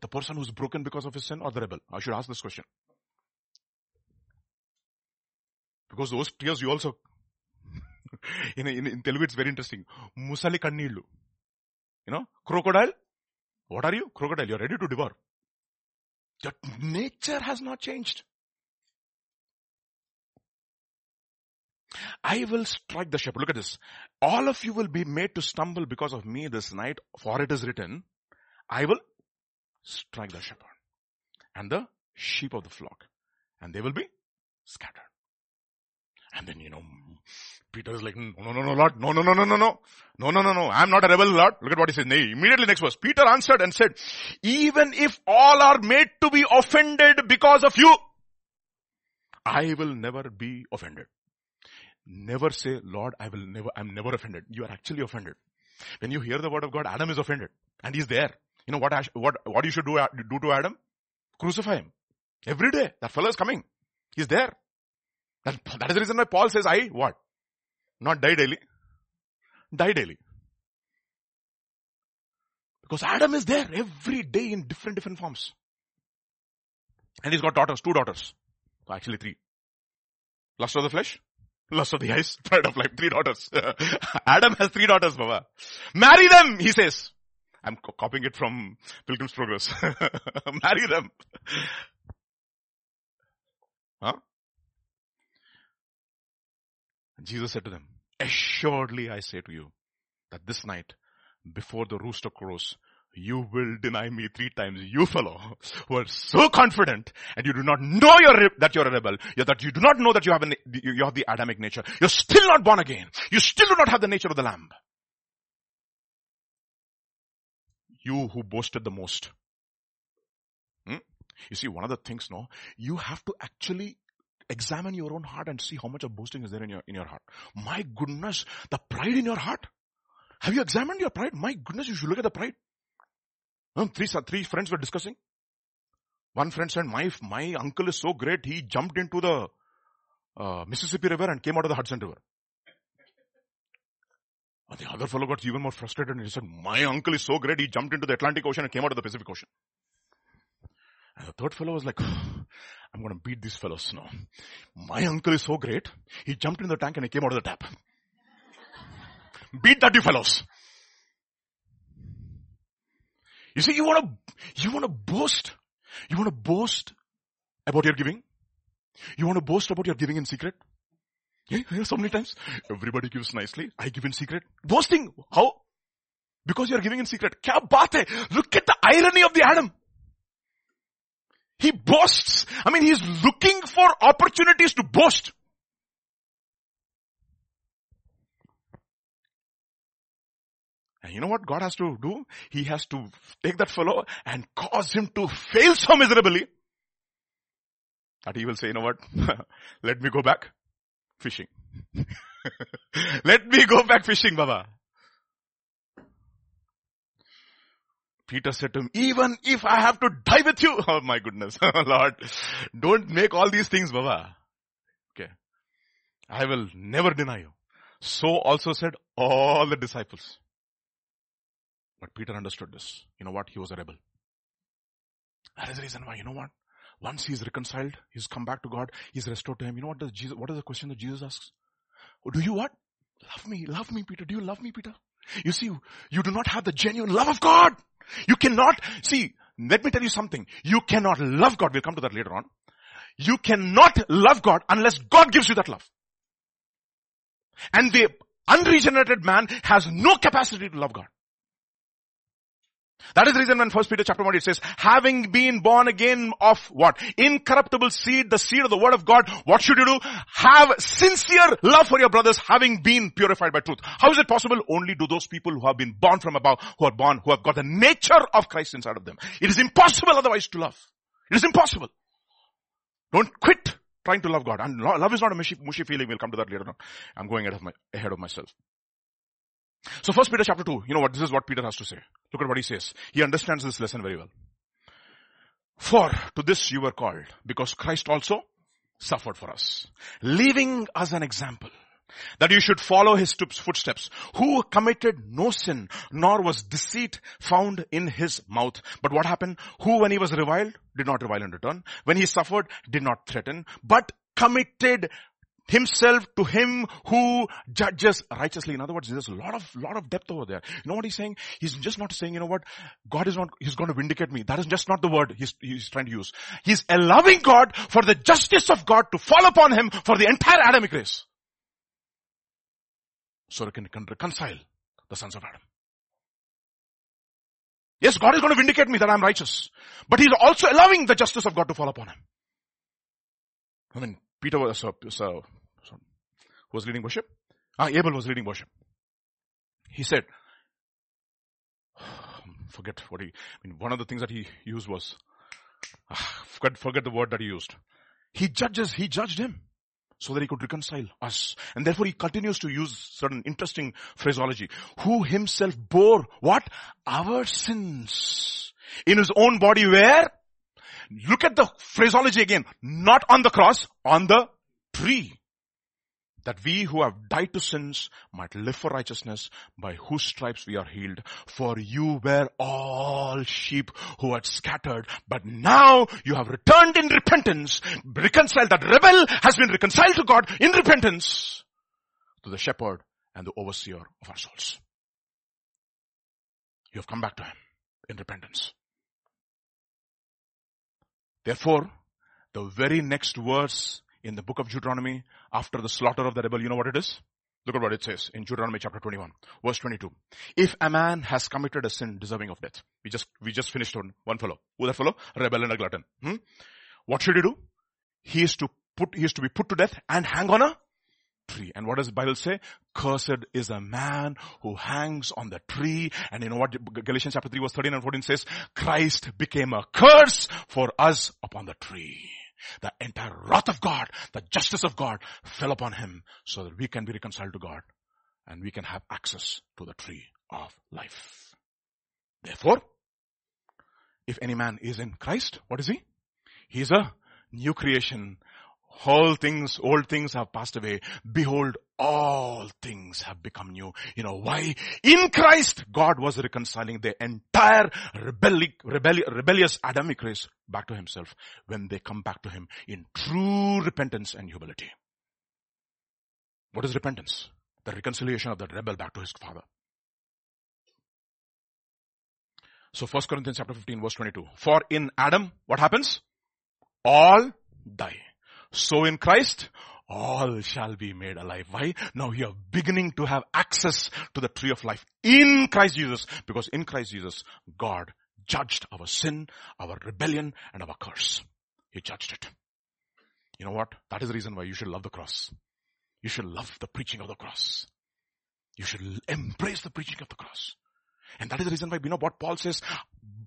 The person who's broken because of his sin or the rebel? I should ask this question. Because those tears you also, in, in, in Telugu it's very interesting. Musali kannillu. You know, crocodile. What are you? Crocodile. You're ready to devour. Your nature has not changed. I will strike the shepherd. Look at this. All of you will be made to stumble because of me this night, for it is written, I will strike the shepherd and the sheep of the flock and they will be scattered. And then, you know, Peter is like, no, no, no, no, Lord. No, no, no, no, no, no. No, no, no, no. I'm not a rebel, Lord. Look at what he says. Nay, immediately next verse. Peter answered and said, even if all are made to be offended because of you, I will never be offended. Never say, Lord, I will never, I'm never offended. You are actually offended. When you hear the word of God, Adam is offended and he's there. You know what, what, what you should do, uh, do to Adam? Crucify him. Every day. That fellow is coming. He's there. That, that is the reason why Paul says, I, what? Not die daily. Die daily. Because Adam is there every day in different, different forms. And he's got daughters, two daughters. Actually three. Lust of the flesh, lust of the eyes, pride of life, three daughters. Adam has three daughters, Baba. Marry them, he says. I'm copying it from Pilgrim's Progress. Marry them. Huh? Jesus said to them, assuredly I say to you that this night before the rooster crows, you will deny me three times. You fellow who are so confident and you do not know that you're a rebel, that you do not know that you have, an, you have the Adamic nature. You're still not born again. You still do not have the nature of the lamb. You who boasted the most. Hmm? You see, one of the things, no, you have to actually examine your own heart and see how much of boasting is there in your, in your heart. My goodness, the pride in your heart. Have you examined your pride? My goodness, you should look at the pride. Three, three friends were discussing. One friend said, my, my uncle is so great, he jumped into the uh, Mississippi River and came out of the Hudson River. And the other fellow got even more frustrated and he said, my uncle is so great, he jumped into the Atlantic Ocean and came out of the Pacific Ocean. And the third fellow was like, I'm going to beat these fellows now. My uncle is so great, he jumped in the tank and he came out of the tap. beat that you fellows. You see, you want to, you want to boast. You want to boast about your giving. You want to boast about your giving in secret. Yeah, yeah, so many times. Everybody gives nicely. I give in secret. Boasting. How? Because you're giving in secret. Look at the irony of the Adam. He boasts. I mean, he's looking for opportunities to boast. And you know what God has to do? He has to take that fellow and cause him to fail so miserably that he will say, you know what? Let me go back fishing. Let me go back fishing, Baba. Peter said to him, even if I have to die with you, oh my goodness, Lord, don't make all these things, Baba. Okay. I will never deny you. So also said all the disciples. But Peter understood this. You know what? He was a rebel. That is the reason why, you know what? Once he's reconciled, he's come back to God, he's restored to him. You know what does Jesus, what is the question that Jesus asks? Oh, do you what? Love me, love me, Peter. Do you love me, Peter? You see, you do not have the genuine love of God. You cannot, see, let me tell you something. You cannot love God. We'll come to that later on. You cannot love God unless God gives you that love. And the unregenerated man has no capacity to love God. That is the reason when first Peter chapter 1 it says, having been born again of what? Incorruptible seed, the seed of the word of God, what should you do? Have sincere love for your brothers, having been purified by truth. How is it possible? Only do those people who have been born from above, who are born, who have got the nature of Christ inside of them. It is impossible otherwise to love. It is impossible. Don't quit trying to love God. And love is not a mushy, mushy feeling. We'll come to that later on. I'm going ahead of, my, ahead of myself. So first Peter chapter 2, you know what, this is what Peter has to say. Look at what he says. He understands this lesson very well. For to this you were called, because Christ also suffered for us, leaving us an example that you should follow his footsteps, who committed no sin, nor was deceit found in his mouth. But what happened? Who when he was reviled, did not revile in return. When he suffered, did not threaten, but committed himself to him who judges righteously. In other words, there's a lot of, lot of depth over there. You know what he's saying? He's just not saying, you know what, God is not, he's going to vindicate me. That is just not the word he's, he's trying to use. He's allowing God for the justice of God to fall upon him for the entire Adamic race. so he can, can reconcile the sons of Adam. Yes, God is going to vindicate me that I'm righteous. But He's also allowing the justice of God to fall upon him. I mean, Peter was, uh, was, uh, was leading worship. Ah, Abel was leading worship. He said, forget what he, I mean, one of the things that he used was, ah, forget, forget the word that he used. He judges, he judged him so that he could reconcile us. And therefore he continues to use certain interesting phraseology. Who himself bore what? Our sins. In his own body where? Look at the phraseology again. Not on the cross, on the tree that we who have died to sins might live for righteousness by whose stripes we are healed. For you were all sheep who had scattered, but now you have returned in repentance, reconciled, that rebel has been reconciled to God in repentance to the shepherd and the overseer of our souls. You have come back to him in repentance. Therefore, the very next verse in the book of Deuteronomy after the slaughter of the rebel. You know what it is? Look at what it says in Deuteronomy chapter 21, verse 22. If a man has committed a sin deserving of death, we just, we just finished on one fellow. Who that fellow? A rebel and a glutton. Hmm? What should he do? He is to put, he is to be put to death and hang on a tree. And what does the Bible say? Cursed is a man who hangs on the tree. And you know what Galatians chapter 3 verse 13 and 14 says? Christ became a curse for us upon the tree. The entire wrath of God, the justice of God fell upon him so that we can be reconciled to God and we can have access to the tree of life. Therefore, if any man is in Christ, what is he? He is a new creation. All things, old things have passed away. Behold, all things have become new. You know why? In Christ, God was reconciling the entire rebelli- rebelli- rebellious Adamic race back to himself when they come back to him in true repentance and humility. What is repentance? The reconciliation of the rebel back to his father. So 1 Corinthians chapter 15 verse 22. For in Adam, what happens? All die. So in Christ, all shall be made alive. Why? Now you are beginning to have access to the tree of life in Christ Jesus because in Christ Jesus, God judged our sin, our rebellion and our curse. He judged it. You know what? That is the reason why you should love the cross. You should love the preaching of the cross. You should embrace the preaching of the cross. And that is the reason why, you know what Paul says,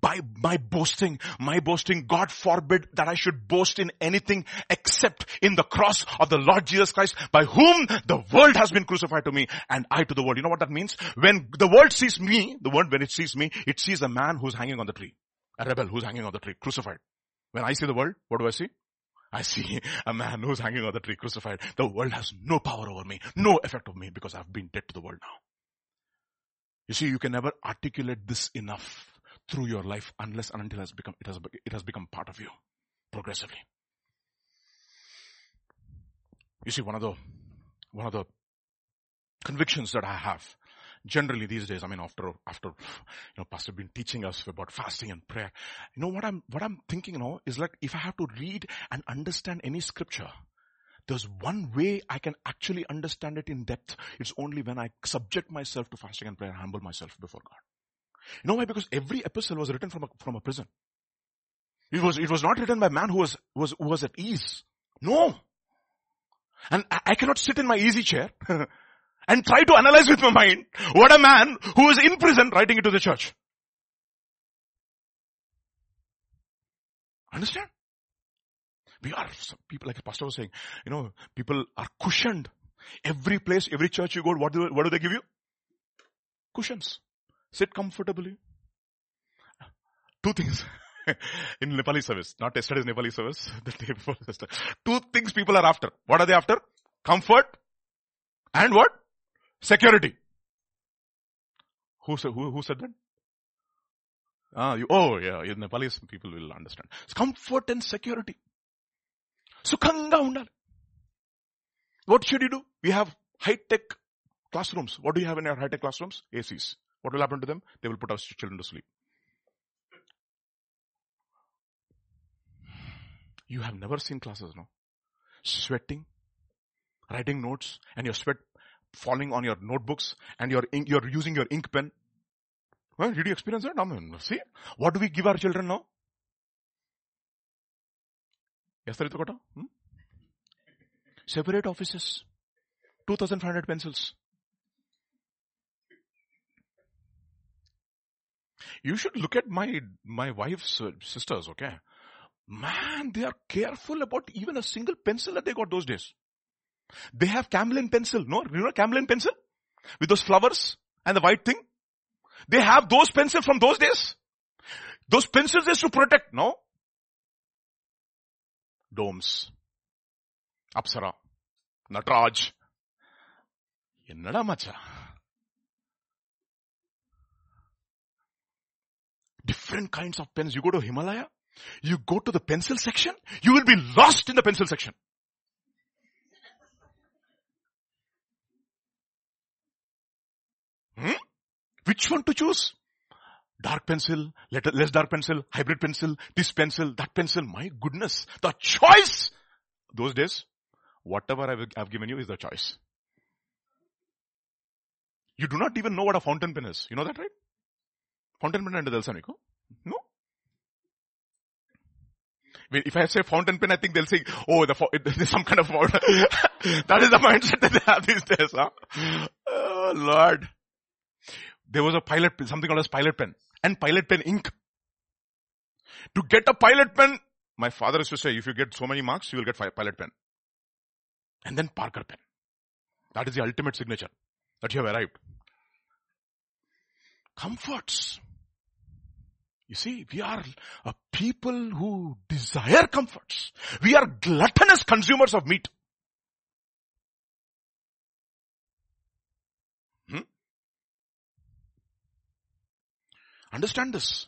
by my boasting, my boasting, God forbid that I should boast in anything except in the cross of the Lord Jesus Christ by whom the world has been crucified to me and I to the world. You know what that means? When the world sees me, the world when it sees me, it sees a man who's hanging on the tree. A rebel who's hanging on the tree, crucified. When I see the world, what do I see? I see a man who's hanging on the tree crucified. The world has no power over me, no effect of me because I've been dead to the world now. You see, you can never articulate this enough through your life unless and until it has become, it has, it has become part of you progressively. You see, one of the, one of the convictions that I have generally these days, I mean, after, after, you know, pastor been teaching us about fasting and prayer, you know, what I'm, what I'm thinking, know, is like if I have to read and understand any scripture, there's one way I can actually understand it in depth. It's only when I subject myself to fasting and prayer and humble myself before God. You know why? Because every epistle was written from a, from a prison. It was, it was not written by a man who was, was, who was at ease. No. And I, I cannot sit in my easy chair and try to analyze with my mind what a man who is in prison writing it to the church. Understand? We are, people like the pastor was saying, you know, people are cushioned. Every place, every church you go, what do, what do they give you? Cushions. Sit comfortably. Two things. in Nepali service, not yesterday's Nepali service, the day before yesterday. Two things people are after. What are they after? Comfort and what? Security. Who said, who, who said that? Ah, you, oh yeah, in Nepali people will understand. It's comfort and security. Sukhanga undal. What should you do? We have high-tech classrooms. What do you have in your high-tech classrooms? ACs. What will happen to them? They will put our children to sleep. You have never seen classes, no? Sweating, writing notes, and your sweat falling on your notebooks and you're, ink, you're using your ink pen. Well, did you experience that? I mean, see, what do we give our children now? Yesterday, hmm? Separate offices. 2500 pencils. You should look at my, my wife's uh, sisters, okay? Man, they are careful about even a single pencil that they got those days. They have Camlin pencil. No, you know Camlin pencil? With those flowers and the white thing. They have those pencils from those days. Those pencils is to protect, no? Doms. Apsara. Nataraj. என்னடா மச்சா different kinds of pens. You go to Himalaya, you go to the pencil section, you will be lost in the pencil section. Hmm? Which one to choose? Dark pencil, less dark pencil, hybrid pencil, this pencil, that pencil. My goodness, the choice. Those days, whatever I've given you is the choice. You do not even know what a fountain pen is. You know that, right? Fountain pen అంటే తెలుసా నీకు No? If I say fountain pen, I think they'll say, oh, the, there's some kind of fountain. that is the mindset that they have these days. Huh? Oh, Lord. There was a pilot pen, something called as pilot pen and pilot pen ink. To get a pilot pen, my father used to say, if you get so many marks, you will get pilot pen. And then Parker pen. That is the ultimate signature that you have arrived. Comforts. You see, we are a people who desire comforts. We are gluttonous consumers of meat. Hmm? Understand this.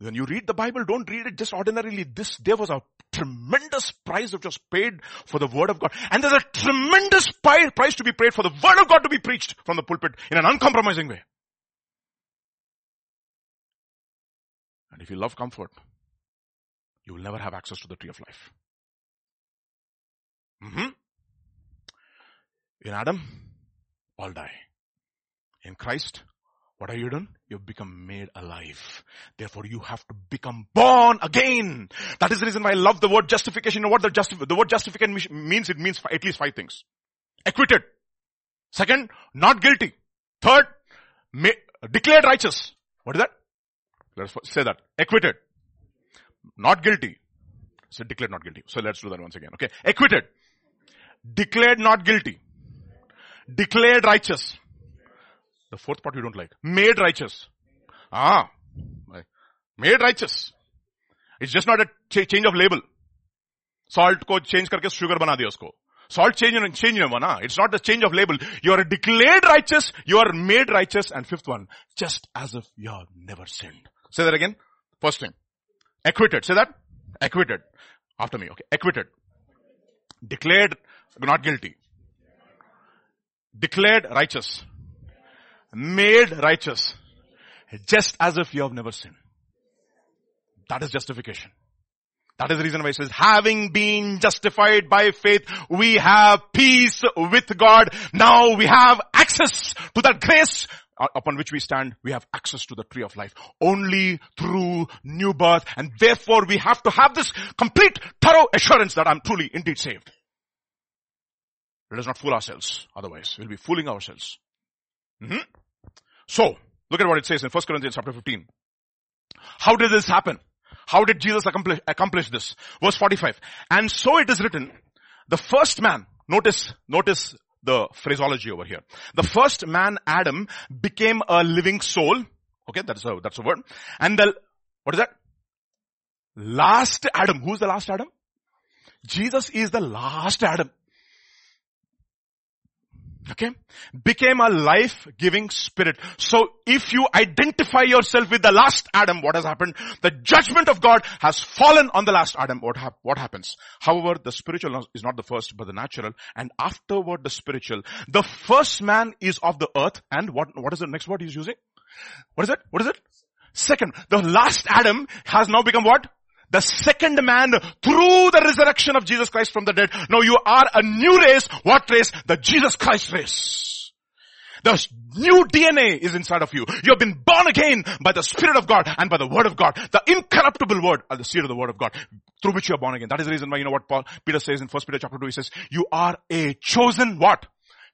When you read the Bible, don't read it just ordinarily. This, there was a tremendous price which was paid for the word of God. And there's a tremendous price to be paid for the word of God to be preached from the pulpit in an uncompromising way. And if you love comfort, you will never have access to the tree of life. Mm-hmm. In Adam, all die. In Christ, what have you done? You've become made alive. Therefore you have to become born again. That is the reason why I love the word justification. You know what the, the word justification means? It means at least five things. Acquitted. Second, not guilty. Third, declared righteous. What is that? Let's say that. Acquitted. Not guilty. So declared not guilty. So let's do that once again. Okay. Acquitted. Declared not guilty. Declared righteous. The fourth part you don't like. Made righteous. Ah. Made righteous. It's just not a change of label. Salt को change करके sugar बना दिया उसको. Salt change change na. It's not the change of label. You are declared righteous. You are made righteous. And fifth one, just as if you have never sinned. Say that again. First thing. Acquitted. Say that. Acquitted. After me. Okay. Acquitted. Declared not guilty. Declared righteous. Made righteous. Just as if you have never sinned. That is justification. That is the reason why it says, having been justified by faith, we have peace with God. Now we have access to that grace upon which we stand, we have access to the tree of life only through new birth. And therefore we have to have this complete thorough assurance that I'm truly indeed saved. Let us not fool ourselves. Otherwise, we'll be fooling ourselves. Mm-hmm. So, look at what it says in 1 Corinthians chapter 15. How did this happen? How did Jesus accomplish, accomplish this? Verse 45. And so it is written, the first man, notice, notice the phraseology over here. The first man, Adam, became a living soul. Okay, that's a, that's a word. And the, what is that? Last Adam. Who's the last Adam? Jesus is the last Adam. Okay? Became a life-giving spirit. So if you identify yourself with the last Adam, what has happened? The judgment of God has fallen on the last Adam. What, what happens? However, the spiritual is not the first, but the natural. And afterward, the spiritual. The first man is of the earth. And what, what is the next word he's using? What is it? What is it? Second. The last Adam has now become what? The second man through the resurrection of Jesus Christ from the dead. Now you are a new race. What race? The Jesus Christ race. The new DNA is inside of you. You have been born again by the Spirit of God and by the Word of God. The incorruptible Word, the seed of the Word of God, through which you are born again. That is the reason why, you know what Paul, Peter says in 1 Peter chapter 2, he says, you are a chosen what?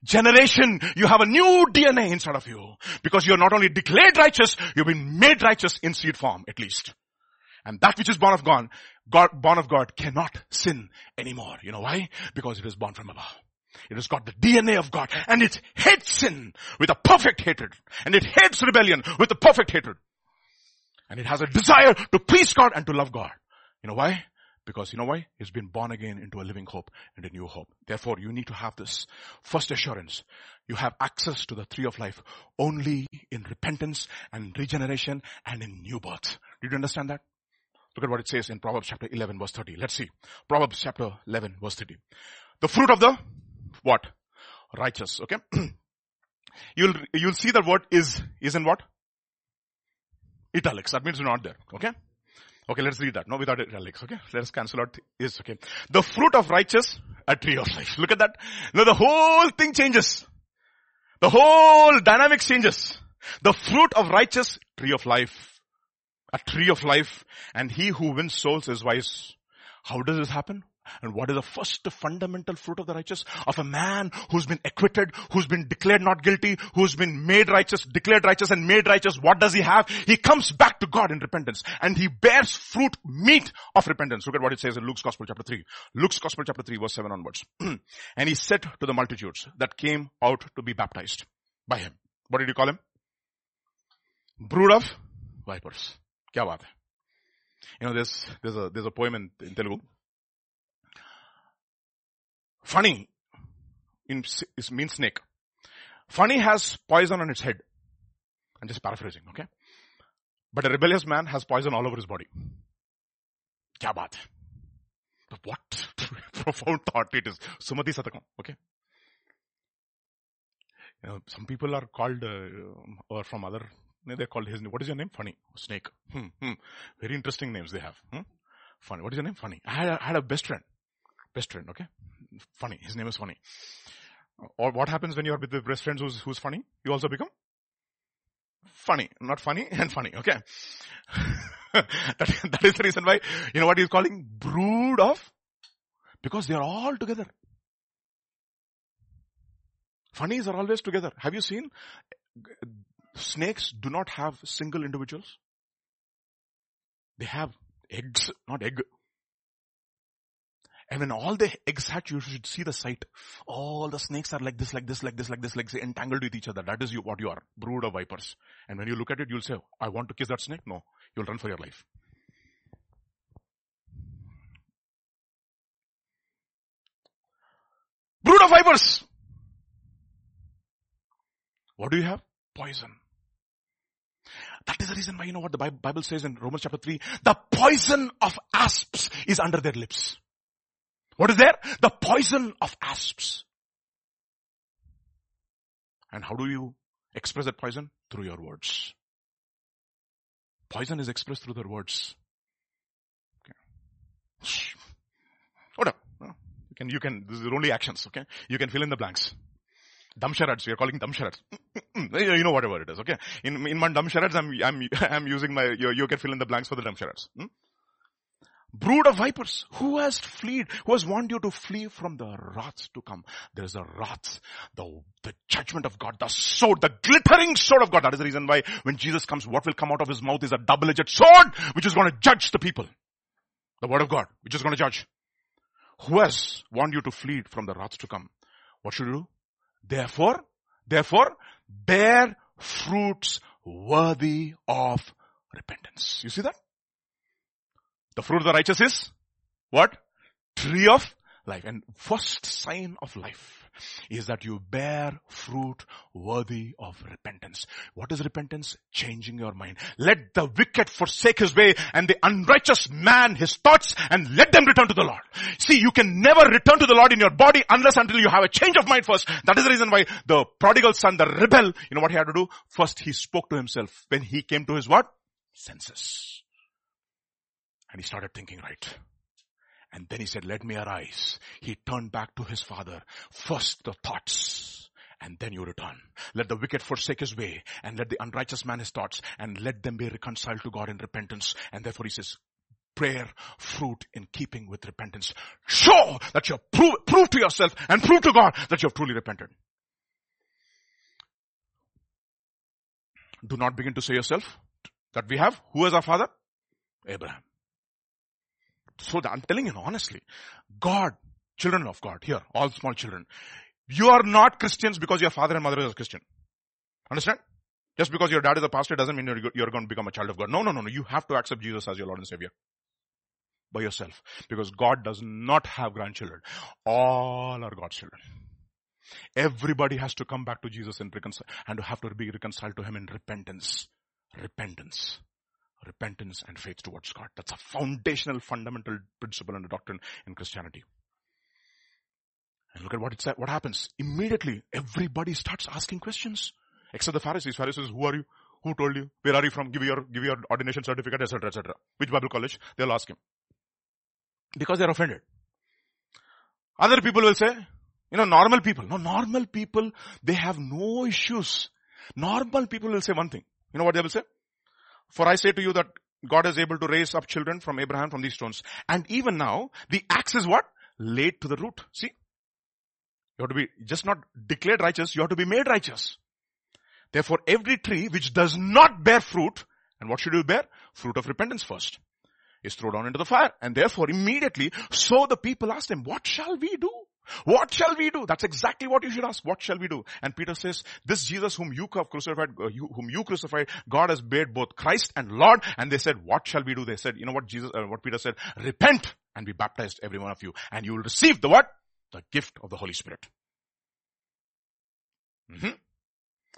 Generation. You have a new DNA inside of you. Because you are not only declared righteous, you've been made righteous in seed form, at least. And that which is born of God, God, born of God cannot sin anymore. You know why? Because it is born from above. It has got the DNA of God and it hates sin with a perfect hatred and it hates rebellion with a perfect hatred. And it has a desire to please God and to love God. You know why? Because you know why? It's been born again into a living hope and a new hope. Therefore, you need to have this first assurance. You have access to the tree of life only in repentance and regeneration and in new birth. Did you understand that? Look at what it says in Proverbs chapter 11 verse 30. Let's see. Proverbs chapter 11 verse 30. The fruit of the what? Righteous. Okay. you'll, you'll see the word is, is in what? Italics. That means not there. Okay. Okay, let's read that. No, without italics. Okay. Let's cancel out is. Okay. The fruit of righteous, a tree of life. Look at that. Now the whole thing changes. The whole dynamics changes. The fruit of righteous, tree of life. A tree of life. And he who wins souls is wise. How does this happen? And what is the first fundamental fruit of the righteous? Of a man who's been acquitted, who's been declared not guilty, who's been made righteous, declared righteous and made righteous. What does he have? He comes back to God in repentance and he bears fruit, meat of repentance. Look at what it says in Luke's Gospel chapter 3. Luke's Gospel chapter 3 verse 7 onwards. and he said to the multitudes that came out to be baptized by him. What did you call him? Brood of vipers. Hai? You know, there's, there's a, there's a poem in, Telugu Funny in, it means snake. Funny has poison on its head. I'm just paraphrasing, okay? But a rebellious man has poison all over his body. Kya baat What profound thought it is. Sumati Satakam, okay? You know, some people are called, uh, or from other, they're called his name. What is your name? Funny. Snake. Hmm, hmm. Very interesting names they have. Hmm? Funny. What is your name? Funny. I had, a, I had a best friend. Best friend, okay? funny. His name is funny. Or what happens when you are with the best friends who's, who's funny? You also become funny. Not funny and funny, okay? that, that is the reason why, you know what he's calling brood of? Because they are all together. Funnies are always together. Have you seen? Snakes do not have single individuals. They have eggs, not egg, and when all the eggs hatch, you should see the sight. All the snakes are like this, like this, like this, like this, like this, entangled with each other. That is you, what you are. Brood of vipers. And when you look at it, you'll say, I want to kiss that snake. No. You'll run for your life. Brood of vipers. What do you have? Poison. That is the reason why you know what the Bible says in Romans chapter 3. The poison of asps is under their lips. What is there? The poison of asps. And how do you express that poison? Through your words. Poison is expressed through their words. Okay. Up. You can, you can, this is only actions, okay? You can fill in the blanks. Dumb charades, you're calling dumb you know whatever it is, okay? In, in my dumb I'm, I'm, I'm using my, you, you can fill in the blanks for the dumb. Hmm? brood of vipers. Who has fled? Who has warned you to flee from the wrath to come? There is a wrath, the, the judgment of God, the sword, the glittering sword of God. That is the reason why when Jesus comes, what will come out of his mouth is a double-edged sword, which is going to judge the people. The word of God, which is going to judge. Who has warned you to flee from the wrath to come? What should you do? Therefore, therefore, bear fruits worthy of repentance. You see that? The fruit of the righteous is what? Tree of life. And first sign of life is that you bear fruit worthy of repentance. What is repentance? Changing your mind. Let the wicked forsake his way and the unrighteous man his thoughts and let them return to the Lord. See, you can never return to the Lord in your body unless until you have a change of mind first. That is the reason why the prodigal son, the rebel, you know what he had to do? First he spoke to himself when he came to his what? Senses. And he started thinking right. And then he said, let me arise. He turned back to his father. First the thoughts and then you return. Let the wicked forsake his way and let the unrighteous man his thoughts and let them be reconciled to God in repentance. And therefore he says, prayer, fruit in keeping with repentance. Show that you have prove, prove to yourself and prove to God that you have truly repented. Do not begin to say yourself that we have. Who is our father? Abraham. So that I'm telling you honestly, God, children of God, here, all small children, you are not Christians because your father and mother is a Christian. Understand? Just because your dad is a pastor doesn't mean you're, going to become a child of God. No, no, no, no. You have to accept Jesus as your Lord and Savior. By yourself. Because God does not have grandchildren. All are God's children. Everybody has to come back to Jesus and reconcile, and have to be reconciled to Him in repentance. Repentance. Repentance and faith towards God. That's a foundational, fundamental principle and doctrine in Christianity. And look at what it said, what happens. Immediately, everybody starts asking questions. Except the Pharisees. Pharisees, who are you? Who told you? Where are you from? Give your, give your ordination certificate, etc., etc. Which Bible college? They'll ask him. Because they're offended. Other people will say, you know, normal people. No, normal people, they have no issues. Normal people will say one thing. You know what they will say? For I say to you that God is able to raise up children from Abraham from these stones. And even now, the axe is what? Laid to the root. See? You have to be just not declared righteous, you have to be made righteous. Therefore, every tree which does not bear fruit, and what should you bear? Fruit of repentance first, is thrown down into the fire. And therefore, immediately, so the people asked him, what shall we do? What shall we do? That's exactly what you should ask. What shall we do? And Peter says, this Jesus whom you have crucified, uh, you, whom you crucified, God has made both Christ and Lord. And they said, what shall we do? They said, you know what Jesus, uh, what Peter said, repent and be baptized every one of you and you will receive the what? The gift of the Holy Spirit. Mm-hmm.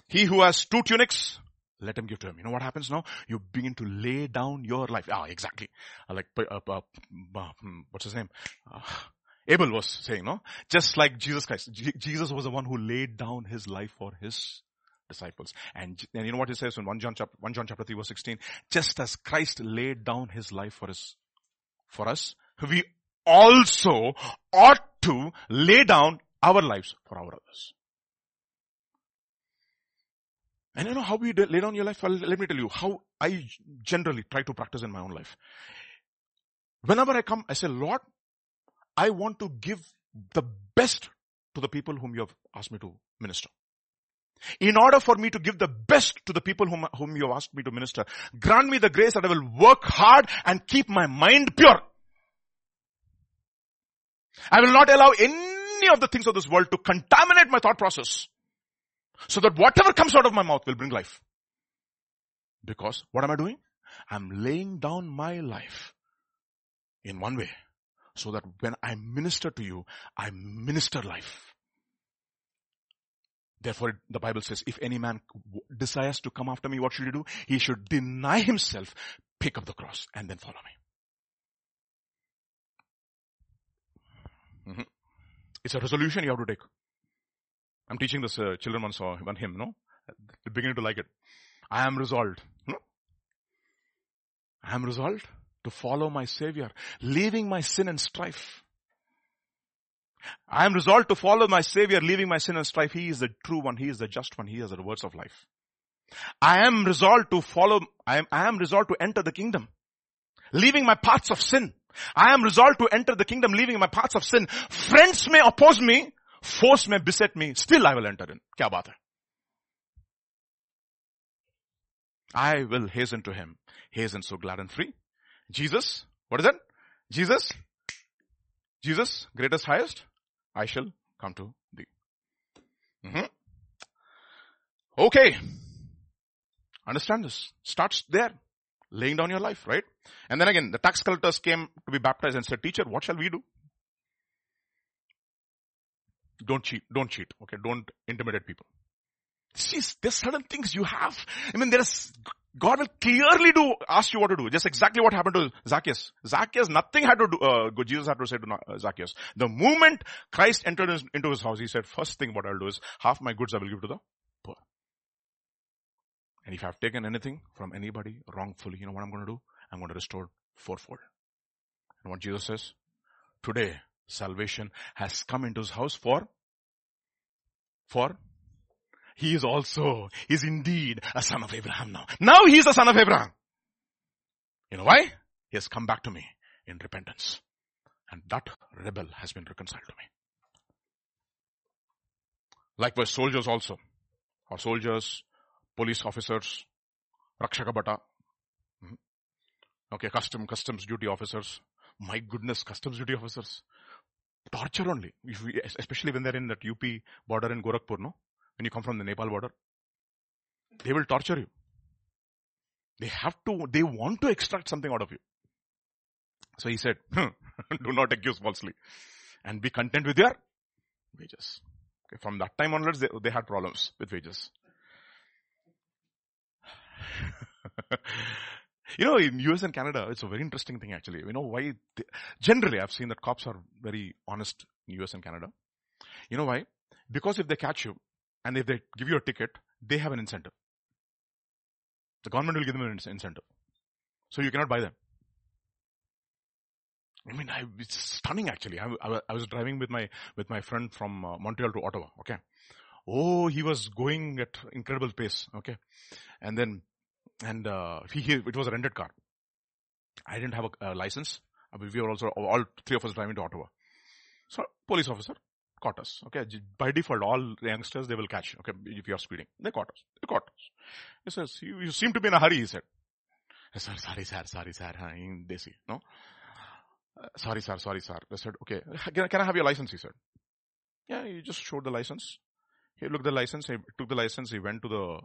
He who has two tunics, let him give to him. You know what happens now? You begin to lay down your life. Ah, exactly. Uh, like, uh, uh, uh, hmm, what's his name? Abel was saying, no? Just like Jesus Christ. Jesus was the one who laid down his life for his disciples. And, and you know what he says in 1 John chapter, 1 John chapter 3 verse 16? Just as Christ laid down his life for his, for us, we also ought to lay down our lives for our others. And you know how we lay down your life? Well, let me tell you how I generally try to practice in my own life. Whenever I come, I say, Lord, I want to give the best to the people whom you have asked me to minister. In order for me to give the best to the people whom, whom you have asked me to minister, grant me the grace that I will work hard and keep my mind pure. I will not allow any of the things of this world to contaminate my thought process. So that whatever comes out of my mouth will bring life. Because what am I doing? I'm laying down my life in one way so that when I minister to you, I minister life. Therefore, the Bible says, if any man desires to come after me, what should he do? He should deny himself, pick up the cross, and then follow me. Mm-hmm. It's a resolution you have to take. I'm teaching this uh, children one saw one hymn, no? They're beginning to like it. I am resolved. No? I am resolved to follow my Savior, leaving my sin and strife. I am resolved to follow my Savior, leaving my sin and strife. He is the true one. He is the just one. He has the words of life. I am resolved to follow, I am, I am resolved to enter the kingdom, leaving my paths of sin. I am resolved to enter the kingdom, leaving my paths of sin. Friends may oppose me, force may beset me, still I will enter in. Kya baat? I will hasten to him. Hasten so glad and free. Jesus, what is that? Jesus, Jesus, greatest, highest, I shall come to thee. Mm-hmm. Okay. Understand this. Starts there. Laying down your life, right? And then again, the tax collectors came to be baptized and said, teacher, what shall we do? Don't cheat. Don't cheat. Okay. Don't intimidate people. See, there's certain things you have. I mean, there's, God will clearly do, ask you what to do. Just exactly what happened to Zacchaeus. Zacchaeus, nothing had to do, uh, Jesus had to say to uh, Zacchaeus. The moment Christ entered his, into his house, he said, first thing what I'll do is, half my goods I will give to the poor. And if I've taken anything from anybody wrongfully, you know what I'm going to do? I'm going to restore fourfold. And what Jesus says? Today, salvation has come into his house for, for, he is also, is indeed a son of Abraham now. Now he is a son of Abraham. You know why? He has come back to me in repentance. And that rebel has been reconciled to me. Likewise, soldiers also. Or soldiers, police officers, Rakshakabata, hmm. okay, custom, customs duty officers. My goodness, customs duty officers. Torture only. We, especially when they're in that UP border in Gorakhpur, no? When you come from the Nepal border. They will torture you. They have to, they want to extract something out of you. So he said, do not accuse falsely and be content with your wages. Okay, from that time onwards, they, they had problems with wages. you know, in US and Canada, it's a very interesting thing actually. You know why? They, generally, I've seen that cops are very honest in US and Canada. You know why? Because if they catch you and if they give you a ticket, they have an incentive. The government will give them an incentive. So you cannot buy them. I mean, I, it's stunning actually. I, I, I, was driving with my, with my friend from uh, Montreal to Ottawa. Okay. Oh, he was going at incredible pace. Okay. And then, and, uh, he, he, it was a rented car. I didn't have a, a license. We were also, all three of us driving to Ottawa. So, police officer caught us. Okay. By default, all youngsters, they will catch. Okay. If you are speeding. They caught us. They caught us. He says, you, you seem to be in a hurry, he said. Sir, sorry, sir, sorry, sir. In Desi, no? Uh, sorry, sir, sorry, sir. They said, okay, can, can I have your license? He said. Yeah, he just showed the license. He looked the license, he took the license, he went to the,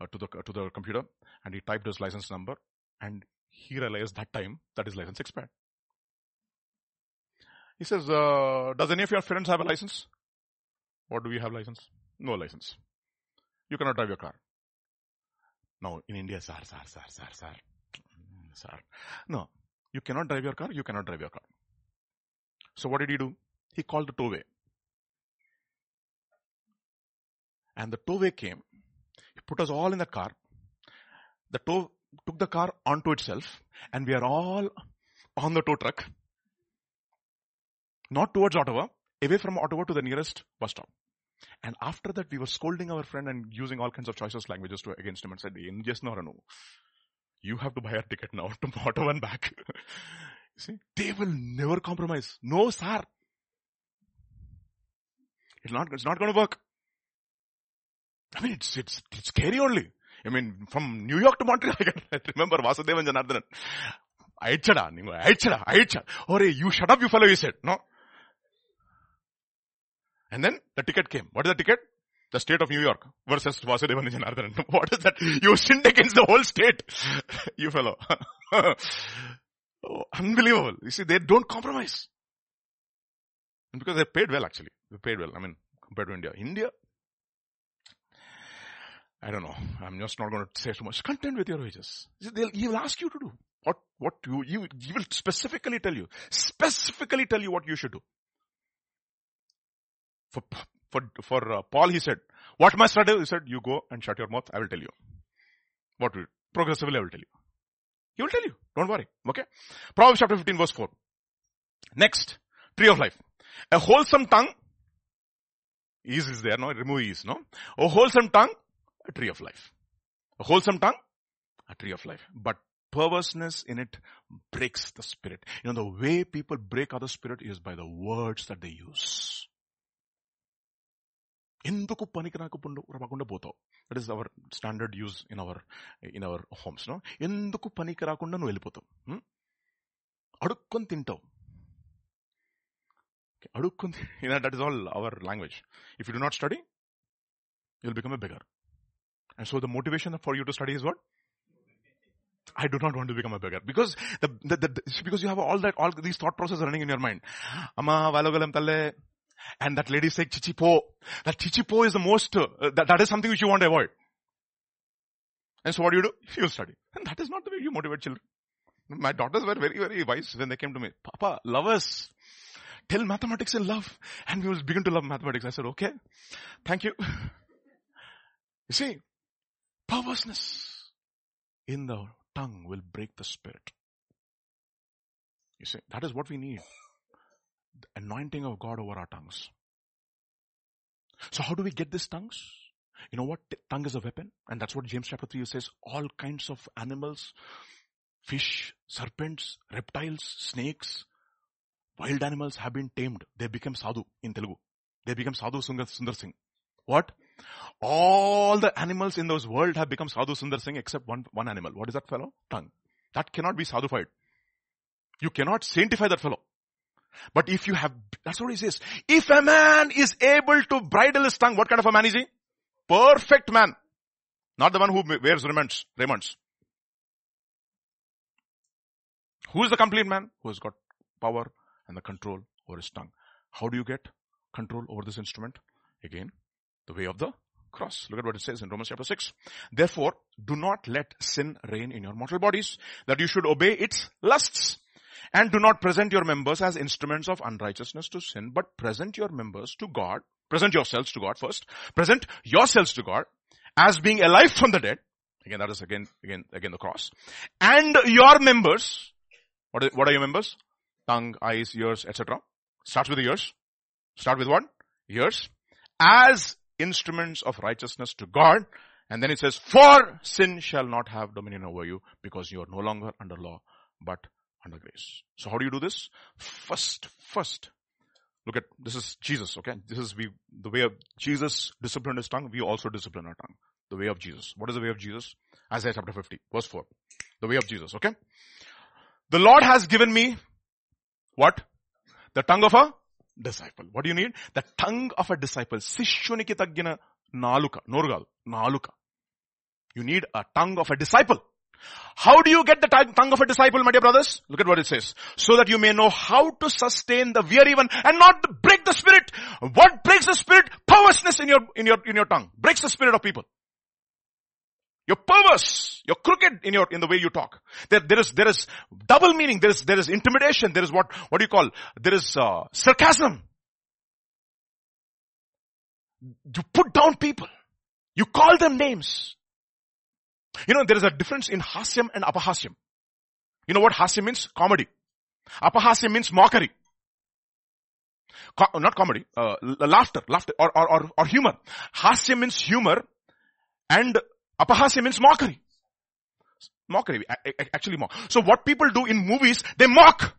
uh, to the, to the computer and he typed his license number and he realized that time that his license expired. He says, uh, does any of your friends have a license? What do we have license? No license. You cannot drive your car. No, in India, sir, sir, sir, sir, sir, sir. No, you cannot drive your car, you cannot drive your car. So what did he do? He called the towway. And the towway came. He put us all in the car. The tow took the car onto itself and we are all on the tow truck. Not towards Ottawa, away from Ottawa to the nearest bus stop. And after that, we were scolding our friend and using all kinds of choices languages to, against him and said, yes, no, or no. You have to buy a ticket now to Ottawa and back. see, they will never compromise. No, sir. It's not, it's not going to work. I mean, it's, it's, it's scary only. I mean, I mean from New York to Montreal remember Vasudevan Janardhan ಐಡ್ಸಡ ನೀವು ಐಡ್ಸಡ ಐಡ್ಸ ಓರೇ "You shut up, you fellow," he said, "No." And then the ticket came. What is the ticket? The state of New York versus Vasudevan Janardhanan. What is that? You sinned against the whole state. you fellow. oh, unbelievable. You see, they don't compromise. Because they paid well actually. They paid well. I mean, compared to India. India, I don't know. I'm just not going to say too much. Content with your wages. They'll, he will ask you to do what, what you, you, he will specifically tell you, specifically tell you what you should do. For, for, for uh, Paul, he said, what must I do? He said, you go and shut your mouth. I will tell you. What will, progressively I will tell you. He will tell you. Don't worry. Okay. Proverbs chapter 15 verse 4. Next. Tree of life. A wholesome tongue. Ease is there, no? Remove ease, no? A wholesome tongue a tree of life. A wholesome tongue, a tree of life. But perverseness in it breaks the spirit. You know, the way people break other spirit is by the words that they use. ఎందుకు పనికి రాకుండా రాకుండా పోతావు that is our standard use in our in our homes no ఎందుకు పనికి రాకుండా నువ్వు వెళ్ళిపోతావు అడుక్కొని తింటావు అడుక్కొని that is all our language if you do not study you'll become a beggar and so the motivation for you to study is what? I do not want to become a beggar because the, the, the, because you have all that all these thought processes running in your mind. Amma valogalam talle, and that lady said chichipo. That chichipo is the most uh, that, that is something which you want to avoid. And so what do you do? You study, and that is not the way you motivate children. My daughters were very very wise when they came to me. Papa, love us. Tell mathematics in love, and we will begin to love mathematics. I said, okay, thank you. You see, Perverseness in the tongue will break the spirit. You see, that is what we need. The anointing of God over our tongues. So how do we get these tongues? You know what? Tongue is a weapon. And that's what James chapter 3 says. All kinds of animals, fish, serpents, reptiles, snakes, wild animals have been tamed. They become sadhu in Telugu. They become sadhu Sundar Singh. What? All the animals in those world have become sadhu Sundar Singh except one, one animal. What is that fellow? Tongue. That cannot be sadhufied. You cannot sanctify that fellow. But if you have, that's what he says. If a man is able to bridle his tongue, what kind of a man is he? Perfect man. Not the one who wears raiments. raiments. Who is the complete man? Who has got power and the control over his tongue. How do you get control over this instrument? Again, the way of the cross. Look at what it says in Romans chapter 6. Therefore, do not let sin reign in your mortal bodies, that you should obey its lusts. And do not present your members as instruments of unrighteousness to sin, but present your members to God. Present yourselves to God first. Present yourselves to God as being alive from the dead. Again, that is again, again, again the cross. And your members, what are, what are your members? Tongue, eyes, ears, etc. Starts with the ears. Start with what? Ears. As instruments of righteousness to God. And then it says, for sin shall not have dominion over you because you are no longer under law, but under grace. So how do you do this? First, first, look at, this is Jesus, okay? This is we, the way of Jesus disciplined his tongue, we also discipline our tongue. The way of Jesus. What is the way of Jesus? Isaiah chapter 50, verse 4. The way of Jesus, okay? The Lord has given me what? The tongue of a disciple. What do you need? The tongue of a disciple. శిష్యునికి తగ్గిన నాలుక నోరు కాదు నాలుక You need a tongue of a disciple. How do you get the tongue of a disciple, my dear brothers? Look at what it says. So that you may know how to sustain the weary one and not break the spirit. What breaks the spirit? Perverseness in your, in your, in your tongue. Breaks the spirit of people. You're perverse. You're crooked in your, in the way you talk. There, there is, there is double meaning. There is, there is intimidation. There is what, what do you call? There is, uh, sarcasm. You put down people. You call them names. You know, there is a difference in hasyam and apahasyam. You know what hasyam means? Comedy. Apahasyam means mockery. Co- not comedy, uh, laughter, laughter, or, or, or, or humor. Hasyam means humor and Apahasya means mockery. Mockery, actually mock. So what people do in movies, they mock.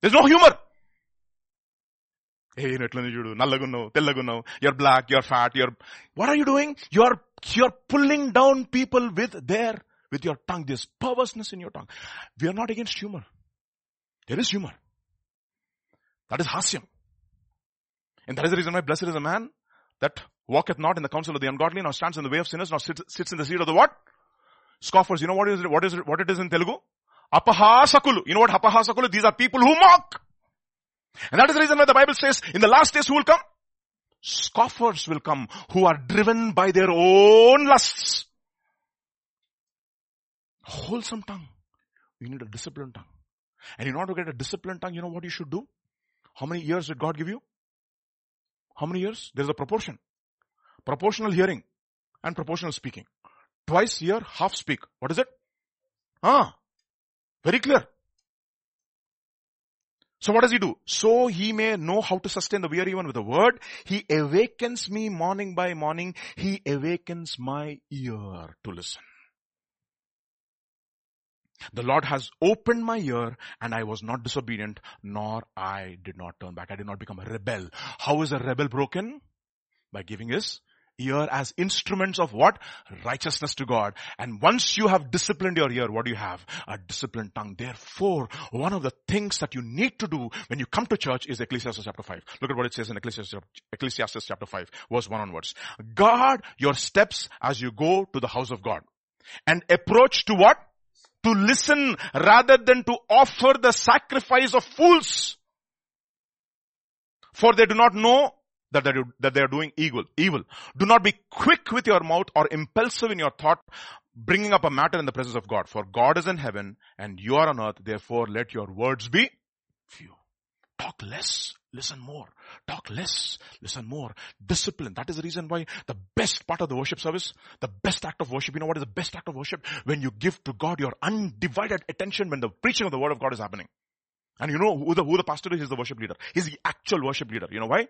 There's no humor. Hey, you're black, you're fat, you're, what are you doing? You're, you're pulling down people with their, with your tongue. There's perverseness in your tongue. We are not against humor. There is humor. That is hasyam. And that is the reason why blessed is a man that walketh not in the counsel of the ungodly, nor stands in the way of sinners, nor sits, sits in the seat of the what? Scoffers. You know what is it, what is it, what it is in Telugu? Apahasakulu. You know what apahasakulu? These are people who mock. And that is the reason why the Bible says, in the last days who will come? Scoffers will come who are driven by their own lusts. Wholesome tongue. You need a disciplined tongue. And in order to get a disciplined tongue, you know what you should do? How many years did God give you? How many years? There's a proportion. Proportional hearing and proportional speaking. Twice hear, half speak. What is it? Ah, very clear. So what does he do? So he may know how to sustain the weary one with a word. He awakens me morning by morning. He awakens my ear to listen. The Lord has opened my ear and I was not disobedient nor I did not turn back. I did not become a rebel. How is a rebel broken? By giving his ear as instruments of what? Righteousness to God. And once you have disciplined your ear, what do you have? A disciplined tongue. Therefore, one of the things that you need to do when you come to church is Ecclesiastes chapter 5. Look at what it says in Ecclesiastes, Ecclesiastes chapter 5, verse 1 onwards. Guard your steps as you go to the house of God. And approach to what? To listen rather than to offer the sacrifice of fools. For they do not know that they, that they are doing evil, evil. Do not be quick with your mouth or impulsive in your thought, bringing up a matter in the presence of God. For God is in heaven and you are on earth. Therefore let your words be few. Talk less, listen more. Talk less, listen more. Discipline. That is the reason why the best part of the worship service, the best act of worship, you know what is the best act of worship? When you give to God your undivided attention when the preaching of the word of God is happening. And you know who the, who the pastor is? He's the worship leader. He's the actual worship leader. You know why?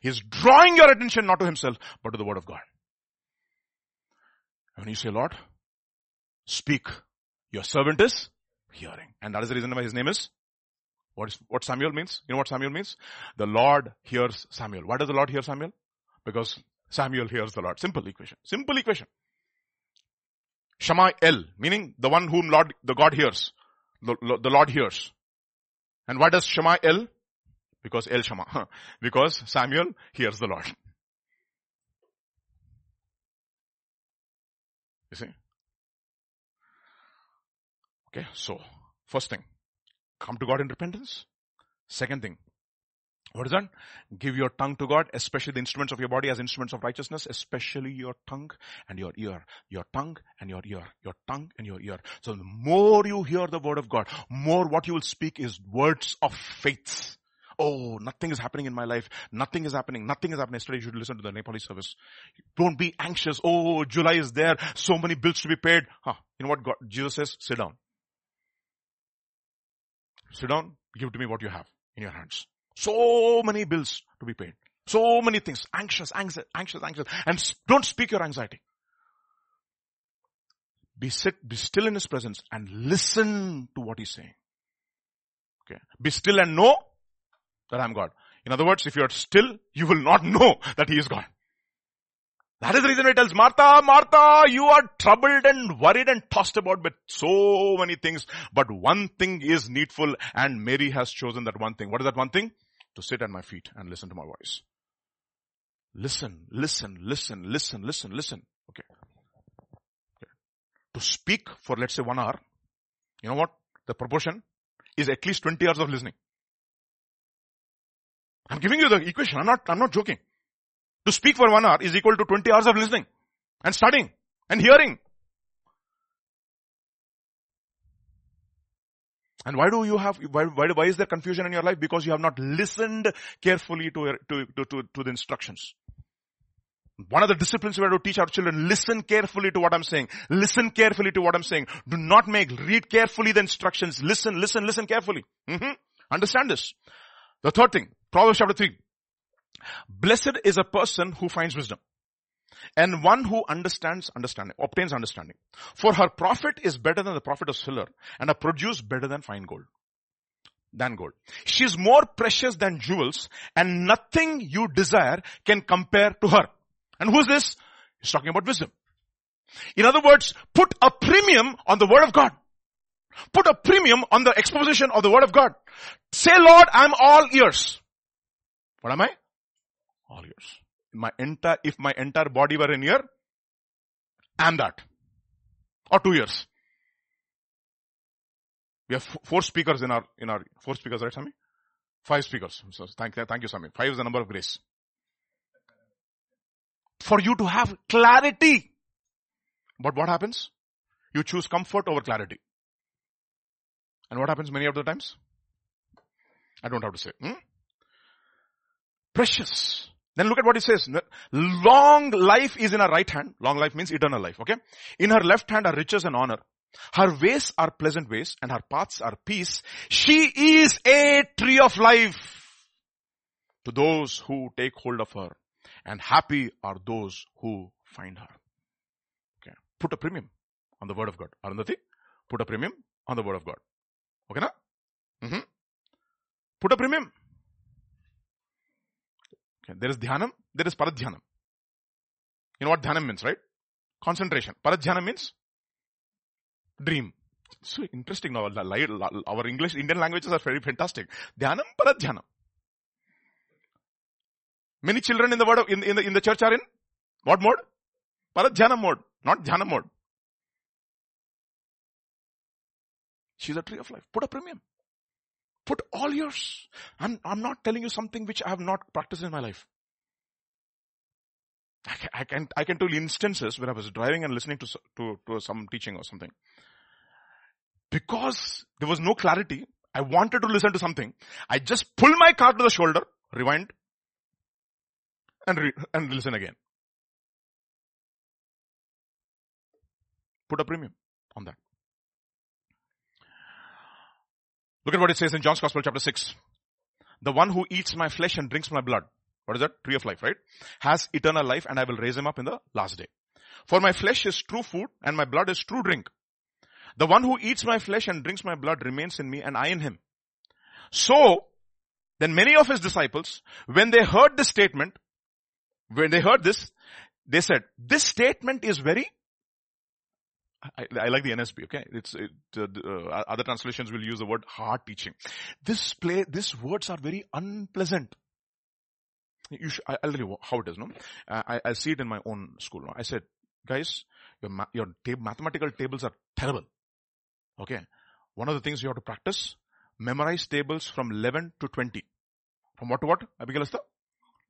He's drawing your attention not to himself, but to the word of God. And when you say, Lord, speak, your servant is hearing. And that is the reason why his name is what is, what Samuel means? You know what Samuel means? The Lord hears Samuel. Why does the Lord hear Samuel? Because Samuel hears the Lord. Simple equation. Simple equation. Shama El, meaning the one whom Lord, the God hears. The, the Lord hears. And what does Shema El? Because El Shema. because Samuel hears the Lord. You see? Okay, so first thing, come to God in repentance. Second thing, what is that? Give your tongue to God, especially the instruments of your body as instruments of righteousness, especially your tongue and your ear. Your tongue and your ear. Your tongue and your ear. So the more you hear the word of God, more what you will speak is words of faith. Oh, nothing is happening in my life. Nothing is happening. Nothing is happening. Yesterday you should listen to the Nepali service. Don't be anxious. Oh, July is there. So many bills to be paid. Huh. You know what God, Jesus says? Sit down. Sit down. Give to me what you have in your hands. So many bills to be paid. So many things. Anxious, anxious, anxious, anxious. And don't speak your anxiety. Be sit, be still in his presence and listen to what he's saying. Okay. Be still and know that I'm God. In other words, if you're still, you will not know that he is God. That is the reason he tells Martha, Martha, you are troubled and worried and tossed about with so many things, but one thing is needful and Mary has chosen that one thing. What is that one thing? to sit at my feet and listen to my voice. Listen, listen, listen, listen, listen, listen. Okay. To speak for let's say one hour, you know what? The proportion is at least 20 hours of listening. I'm giving you the equation. I'm not, I'm not joking. To speak for one hour is equal to 20 hours of listening and studying and hearing And why do you have, why, why, why is there confusion in your life? Because you have not listened carefully to, to, to, to, the instructions. One of the disciplines we have to teach our children, listen carefully to what I'm saying. Listen carefully to what I'm saying. Do not make, read carefully the instructions. Listen, listen, listen carefully. Mm-hmm. Understand this. The third thing, Proverbs chapter 3. Blessed is a person who finds wisdom and one who understands understanding, obtains understanding. For her profit is better than the profit of silver and her produce better than fine gold. Than gold. She is more precious than jewels and nothing you desire can compare to her. And who is this? He's talking about wisdom. In other words, put a premium on the word of God. Put a premium on the exposition of the word of God. Say, Lord, I'm all ears. What am I? All ears my entire, if my entire body were in here, I'm that. Or two years. We have four speakers in our, in our, four speakers, right, Sami? Five speakers. So thank, you, thank you, Sami. Five is the number of grace. For you to have clarity. But what happens? You choose comfort over clarity. And what happens many of the times? I don't have to say. Hmm? Precious. Then look at what he says. Long life is in her right hand. Long life means eternal life. Okay. In her left hand are riches and honor. Her ways are pleasant ways and her paths are peace. She is a tree of life to those who take hold of her and happy are those who find her. Okay. Put a premium on the word of God. Arundhati, put a premium on the word of God. Okay na? Mm-hmm. Put a premium. Okay. There is dhyanam, there is paradhyanam. You know what dhyanam means, right? Concentration. Paradhyanam means dream. So interesting now. Our English, Indian languages are very fantastic. Dhyanam, paradhyanam. Many children in the word of, in, in the, in the church are in what mode? Paradhyanam mode, not dhyana mode. She's a tree of life. Put a premium. Put all yours. I'm, I'm not telling you something which I have not practiced in my life. I can, I can, I can tell you instances where I was driving and listening to, to, to some teaching or something. Because there was no clarity, I wanted to listen to something. I just pull my car to the shoulder, rewind, and, re- and listen again. Put a premium on that. Look at what it says in John's Gospel chapter 6. The one who eats my flesh and drinks my blood. What is that? Tree of life, right? Has eternal life and I will raise him up in the last day. For my flesh is true food and my blood is true drink. The one who eats my flesh and drinks my blood remains in me and I in him. So, then many of his disciples, when they heard this statement, when they heard this, they said, this statement is very I, I, like the NASB, okay? It's, it, uh, uh, other translations will use the word hard teaching. This play, these words are very unpleasant. You should, I, will tell you how it is, no? Uh, I, I see it in my own school. No? I said, guys, your, ma- your tab- mathematical tables are terrible. Okay. One of the things you have to practice, memorize tables from 11 to 20. From what to what? Abigail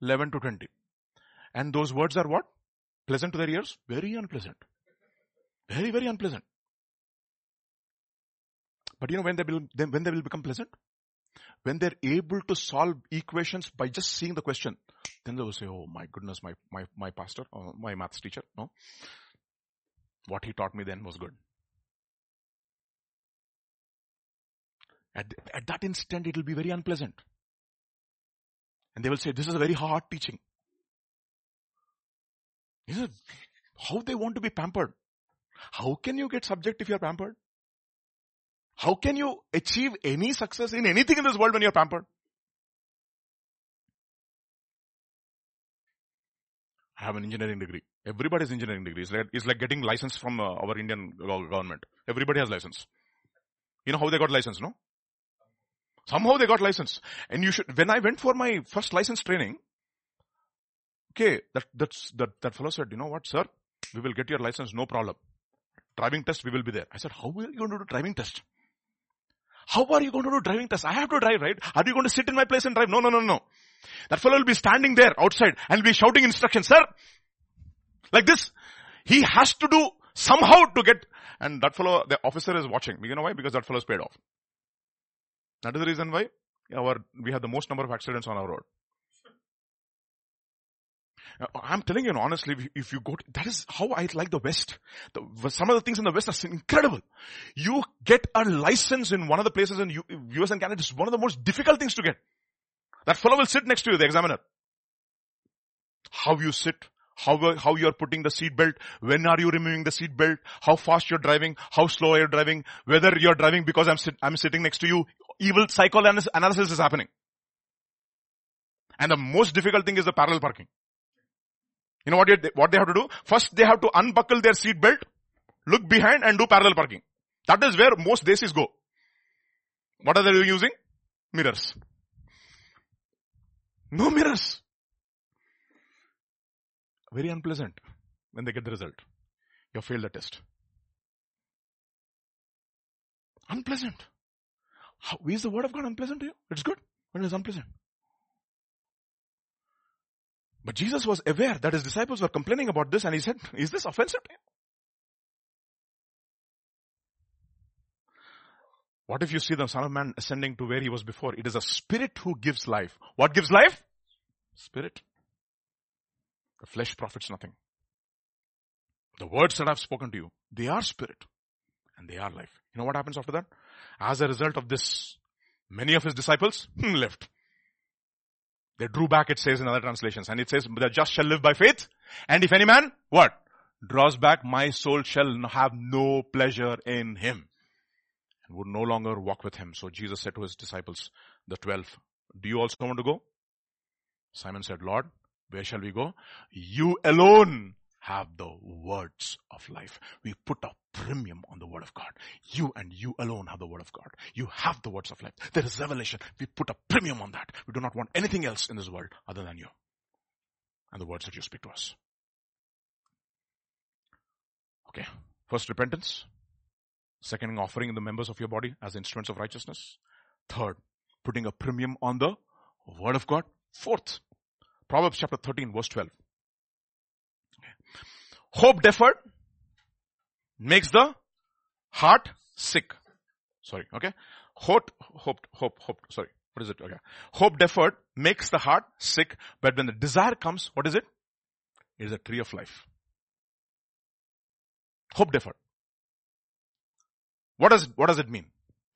11 to 20. And those words are what? Pleasant to their ears? Very unpleasant. Very, very unpleasant. But you know when they will, when they will become pleasant? When they're able to solve equations by just seeing the question, then they will say, oh my goodness, my, my, my pastor, or my maths teacher, no? What he taught me then was good. At, at that instant, it will be very unpleasant. And they will say, this is a very hard teaching. Is it how they want to be pampered? How can you get subject if you're pampered? How can you achieve any success in anything in this world when you're pampered? I have an engineering degree. Everybody's engineering degree. It's like, it's like getting license from uh, our Indian government. Everybody has license. You know how they got license, no? Somehow they got license. And you should, when I went for my first license training, okay, that, that's, that, that fellow said, you know what, sir, we will get your license, no problem. Driving test, we will be there. I said, how are you going to do driving test? How are you going to do driving test? I have to drive, right? Are you going to sit in my place and drive? No, no, no, no. That fellow will be standing there outside and be shouting instructions, sir. Like this. He has to do somehow to get, and that fellow, the officer is watching. You know why? Because that fellow is paid off. That is the reason why our, we have the most number of accidents on our road. Uh, I'm telling you honestly, if you go, to, that is how I like the West. The, some of the things in the West are incredible. You get a license in one of the places in US and Canada. It's one of the most difficult things to get. That fellow will sit next to you, the examiner. How you sit, how, how you are putting the seat belt, when are you removing the seat belt, how fast you're driving, how slow you're driving, whether you're driving because I'm, sit, I'm sitting next to you, evil psychoanalysis analysis is happening. And the most difficult thing is the parallel parking. You know what, they, what they have to do? First they have to unbuckle their seat belt, look behind and do parallel parking. That is where most desis go. What are they using? Mirrors. No mirrors. Very unpleasant when they get the result. You have failed the test. Unpleasant. How, is the word of God unpleasant to you? It's good, but it's unpleasant. But Jesus was aware that his disciples were complaining about this and he said, is this offensive to you? What if you see the Son of Man ascending to where he was before? It is a spirit who gives life. What gives life? Spirit. The flesh profits nothing. The words that I've spoken to you, they are spirit and they are life. You know what happens after that? As a result of this, many of his disciples hmm, left. They drew back, it says in other translations. And it says, the just shall live by faith. And if any man, what? Draws back, my soul shall have no pleasure in him. And would no longer walk with him. So Jesus said to his disciples, the twelve, do you also want to go? Simon said, Lord, where shall we go? You alone have the words of life. We put a premium on the word of God. You and you alone have the word of God. You have the words of life. There is revelation. We put a premium on that. We do not want anything else in this world other than you and the words that you speak to us. Okay. First, repentance. Second, offering the members of your body as instruments of righteousness. Third, putting a premium on the word of God. Fourth, Proverbs chapter 13 verse 12. Hope deferred makes the heart sick. Sorry, okay? Hope, hope, hope, hope, sorry. What is it? Okay. Hope deferred makes the heart sick, but when the desire comes, what is it? It is a tree of life. Hope deferred. What does, what does it mean?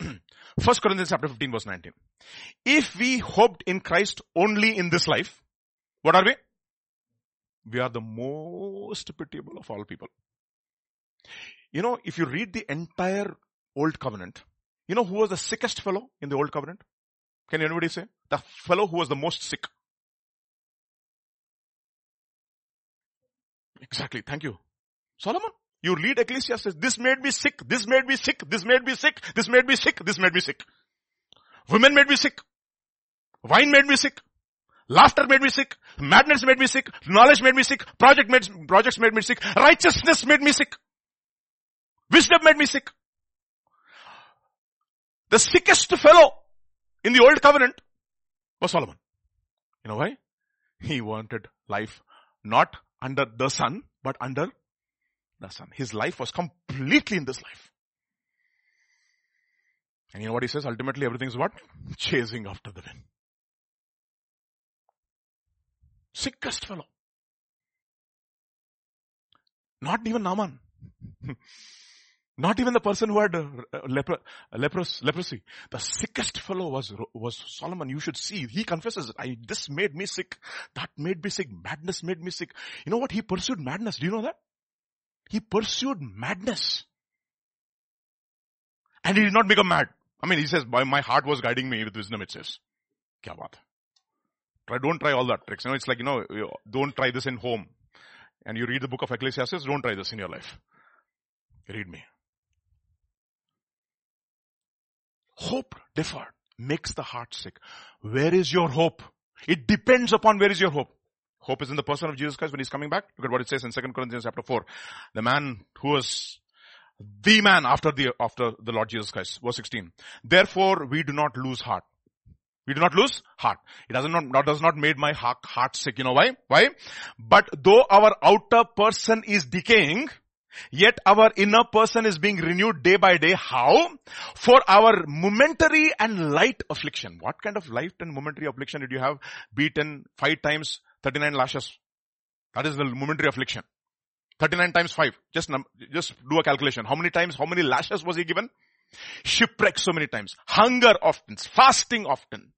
First Corinthians chapter 15 verse 19. If we hoped in Christ only in this life, what are we? We are the most pitiable of all people. You know, if you read the entire Old Covenant, you know who was the sickest fellow in the Old Covenant? Can anybody say? The fellow who was the most sick. Exactly. Thank you. Solomon. You read Ecclesiastes. This made me sick. This made me sick. This made me sick. This made me sick. This made me sick. Women made me sick. Wine made me sick. Laughter made me sick. Madness made me sick. Knowledge made me sick. Project made, projects made me sick. Righteousness made me sick. Wisdom made me sick. The sickest fellow in the old covenant was Solomon. You know why? He wanted life not under the sun, but under the sun. His life was completely in this life. And you know what he says? Ultimately everything is what? Chasing after the wind. Sickest fellow. Not even Naaman. Not even the person who had uh, lepro, lepros, leprosy. The sickest fellow was, was Solomon. You should see. He confesses, I, this made me sick. That made me sick. Madness made me sick. You know what? He pursued madness. Do you know that? He pursued madness. And he did not become mad. I mean, he says, my heart was guiding me with wisdom, it says. Kya baat? Try, don't try all that tricks. You know, it's like, you know, don't try this in home. And you read the book of Ecclesiastes, don't try this in your life. Read me. Hope deferred makes the heart sick. Where is your hope? It depends upon where is your hope. Hope is in the person of Jesus Christ when he's coming back. Look at what it says in 2 Corinthians chapter 4. The man who was the man after the, after the Lord Jesus Christ. Verse 16. Therefore we do not lose heart. We do not lose heart. It does not, that does not made my heart, heart sick. You know why? Why? But though our outer person is decaying, Yet our inner person is being renewed day by day. How? For our momentary and light affliction. What kind of light and momentary affliction did you have? Beaten five times, 39 lashes. That is the momentary affliction. 39 times 5. Just, just do a calculation. How many times, how many lashes was he given? Shipwreck so many times. Hunger often. Fasting often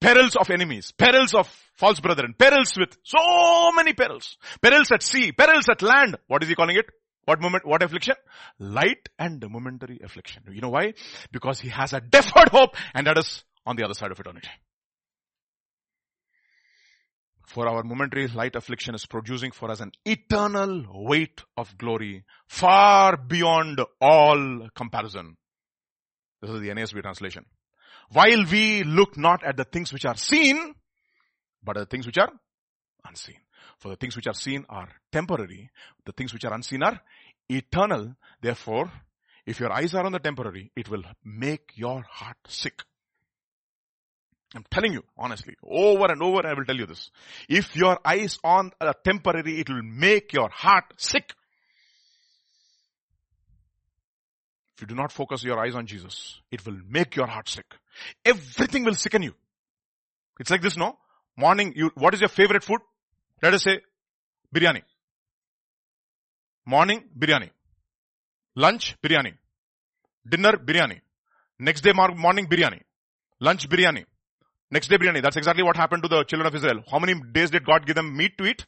perils of enemies, perils of false brethren, perils with so many perils, perils at sea, perils at land. What is he calling it? What moment, what affliction? Light and momentary affliction. You know why? Because he has a deferred hope and that is on the other side of eternity. For our momentary light affliction is producing for us an eternal weight of glory far beyond all comparison. This is the NASB translation. While we look not at the things which are seen, but at the things which are unseen. For the things which are seen are temporary. The things which are unseen are eternal. Therefore, if your eyes are on the temporary, it will make your heart sick. I'm telling you, honestly, over and over I will tell you this. If your eyes on a temporary, it will make your heart sick. If you do not focus your eyes on Jesus, it will make your heart sick. Everything will sicken you. It's like this, no? Morning, you, what is your favorite food? Let us say, biryani. Morning, biryani. Lunch, biryani. Dinner, biryani. Next day morning, biryani. Lunch, biryani. Next day, biryani. That's exactly what happened to the children of Israel. How many days did God give them meat to eat?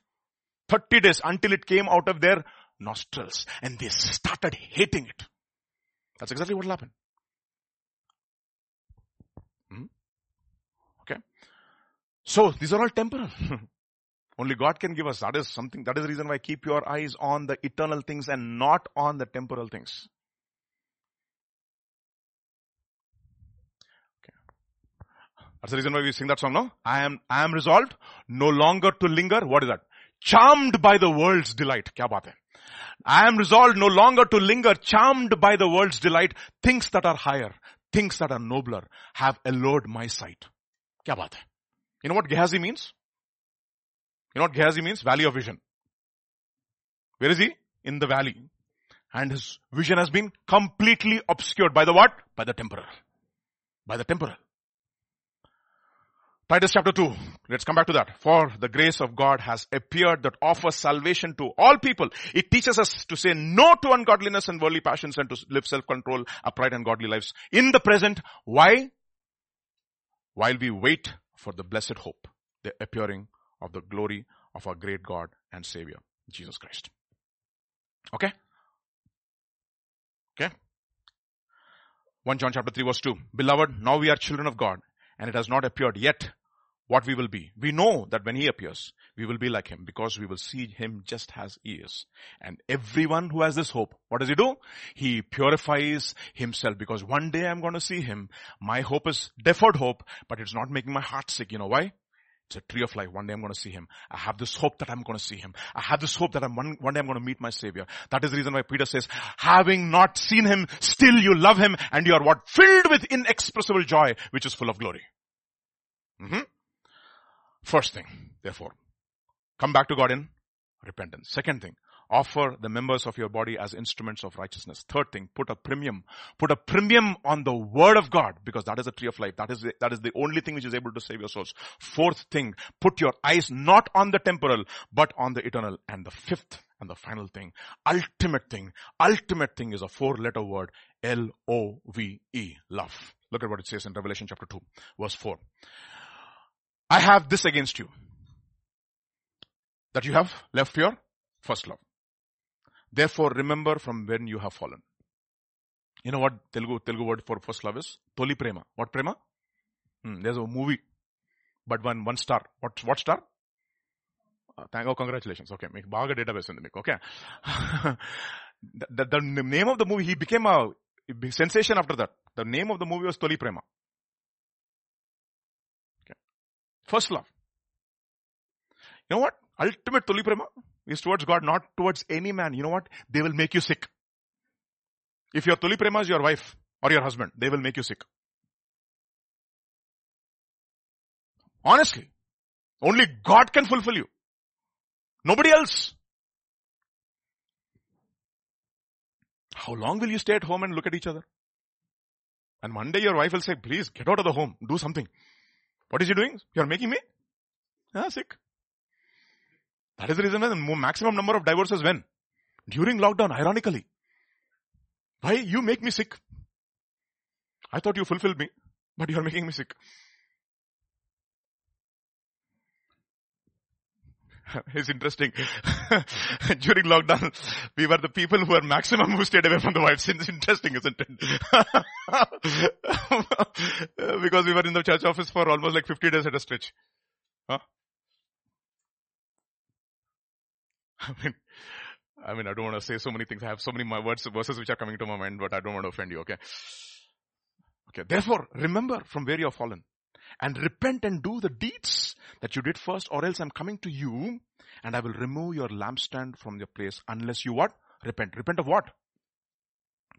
30 days until it came out of their nostrils and they started hating it. That's exactly what will happen. Hmm? Okay. So these are all temporal. Only God can give us. That is something, that is the reason why keep your eyes on the eternal things and not on the temporal things. That's the reason why we sing that song, no? I am, I am resolved no longer to linger. What is that? Charmed by the world's delight. Kya baat hai? I am resolved no longer to linger charmed by the world's delight. Things that are higher, things that are nobler have allured my sight. Kya baat hai? You know what Gehazi means? You know what Gehazi means? Valley of vision. Where is he? In the valley. And his vision has been completely obscured by the what? By the temporal. By the temporal. Titus chapter 2. Let's come back to that. For the grace of God has appeared that offers salvation to all people. It teaches us to say no to ungodliness and worldly passions and to live self-control, upright and godly lives in the present. Why? While we wait for the blessed hope, the appearing of the glory of our great God and Savior, Jesus Christ. Okay? Okay? 1 John chapter 3 verse 2. Beloved, now we are children of God and it has not appeared yet what we will be. We know that when he appears, we will be like him because we will see him just as he is. And everyone who has this hope, what does he do? He purifies himself because one day I'm going to see him. My hope is deferred hope, but it's not making my heart sick. You know why? It's a tree of life. One day I'm going to see him. I have this hope that I'm going to see him. I have this hope that I'm one, one day I'm going to meet my savior. That is the reason why Peter says, having not seen him, still you love him and you are what? Filled with inexpressible joy, which is full of glory. Mm-hmm. First thing, therefore, come back to God in repentance. Second thing, offer the members of your body as instruments of righteousness. Third thing, put a premium, put a premium on the word of God because that is the tree of life. That is, the, that is the only thing which is able to save your souls. Fourth thing, put your eyes not on the temporal, but on the eternal. And the fifth and the final thing, ultimate thing, ultimate thing is a four letter word, L-O-V-E, love. Look at what it says in Revelation chapter 2, verse 4. I have this against you. That you have left your first love. Therefore remember from when you have fallen. You know what Telugu, word for first love is? Toli prema. What prema? Hmm, there's a movie. But one, one star. What, what star? Uh, thank you. congratulations. Okay. Make baga database in the make. Okay. the, the, name of the movie, he became a sensation after that. The name of the movie was Toli Prema. First love. You know what? Ultimate Toli Prema is towards God, not towards any man. You know what? They will make you sick. If your Toli Prema is your wife or your husband, they will make you sick. Honestly. Only God can fulfill you. Nobody else. How long will you stay at home and look at each other? And one day your wife will say, please get out of the home, do something. What is he doing? You are making me ah, sick. That is the reason why the maximum number of divorces when? During lockdown, ironically. Why? You make me sick. I thought you fulfilled me, but you are making me sick. it's interesting. During lockdown, we were the people who were maximum who stayed away from the wives. It's interesting, isn't it? because we were in the church office for almost like 50 days at a stretch. Huh? I mean, I mean, I don't want to say so many things. I have so many my words, verses which are coming to my mind, but I don't want to offend you, okay? Okay. Therefore, remember from where you have fallen and repent and do the deeds that you did first or else I'm coming to you and I will remove your lampstand from your place unless you what? Repent. Repent of what?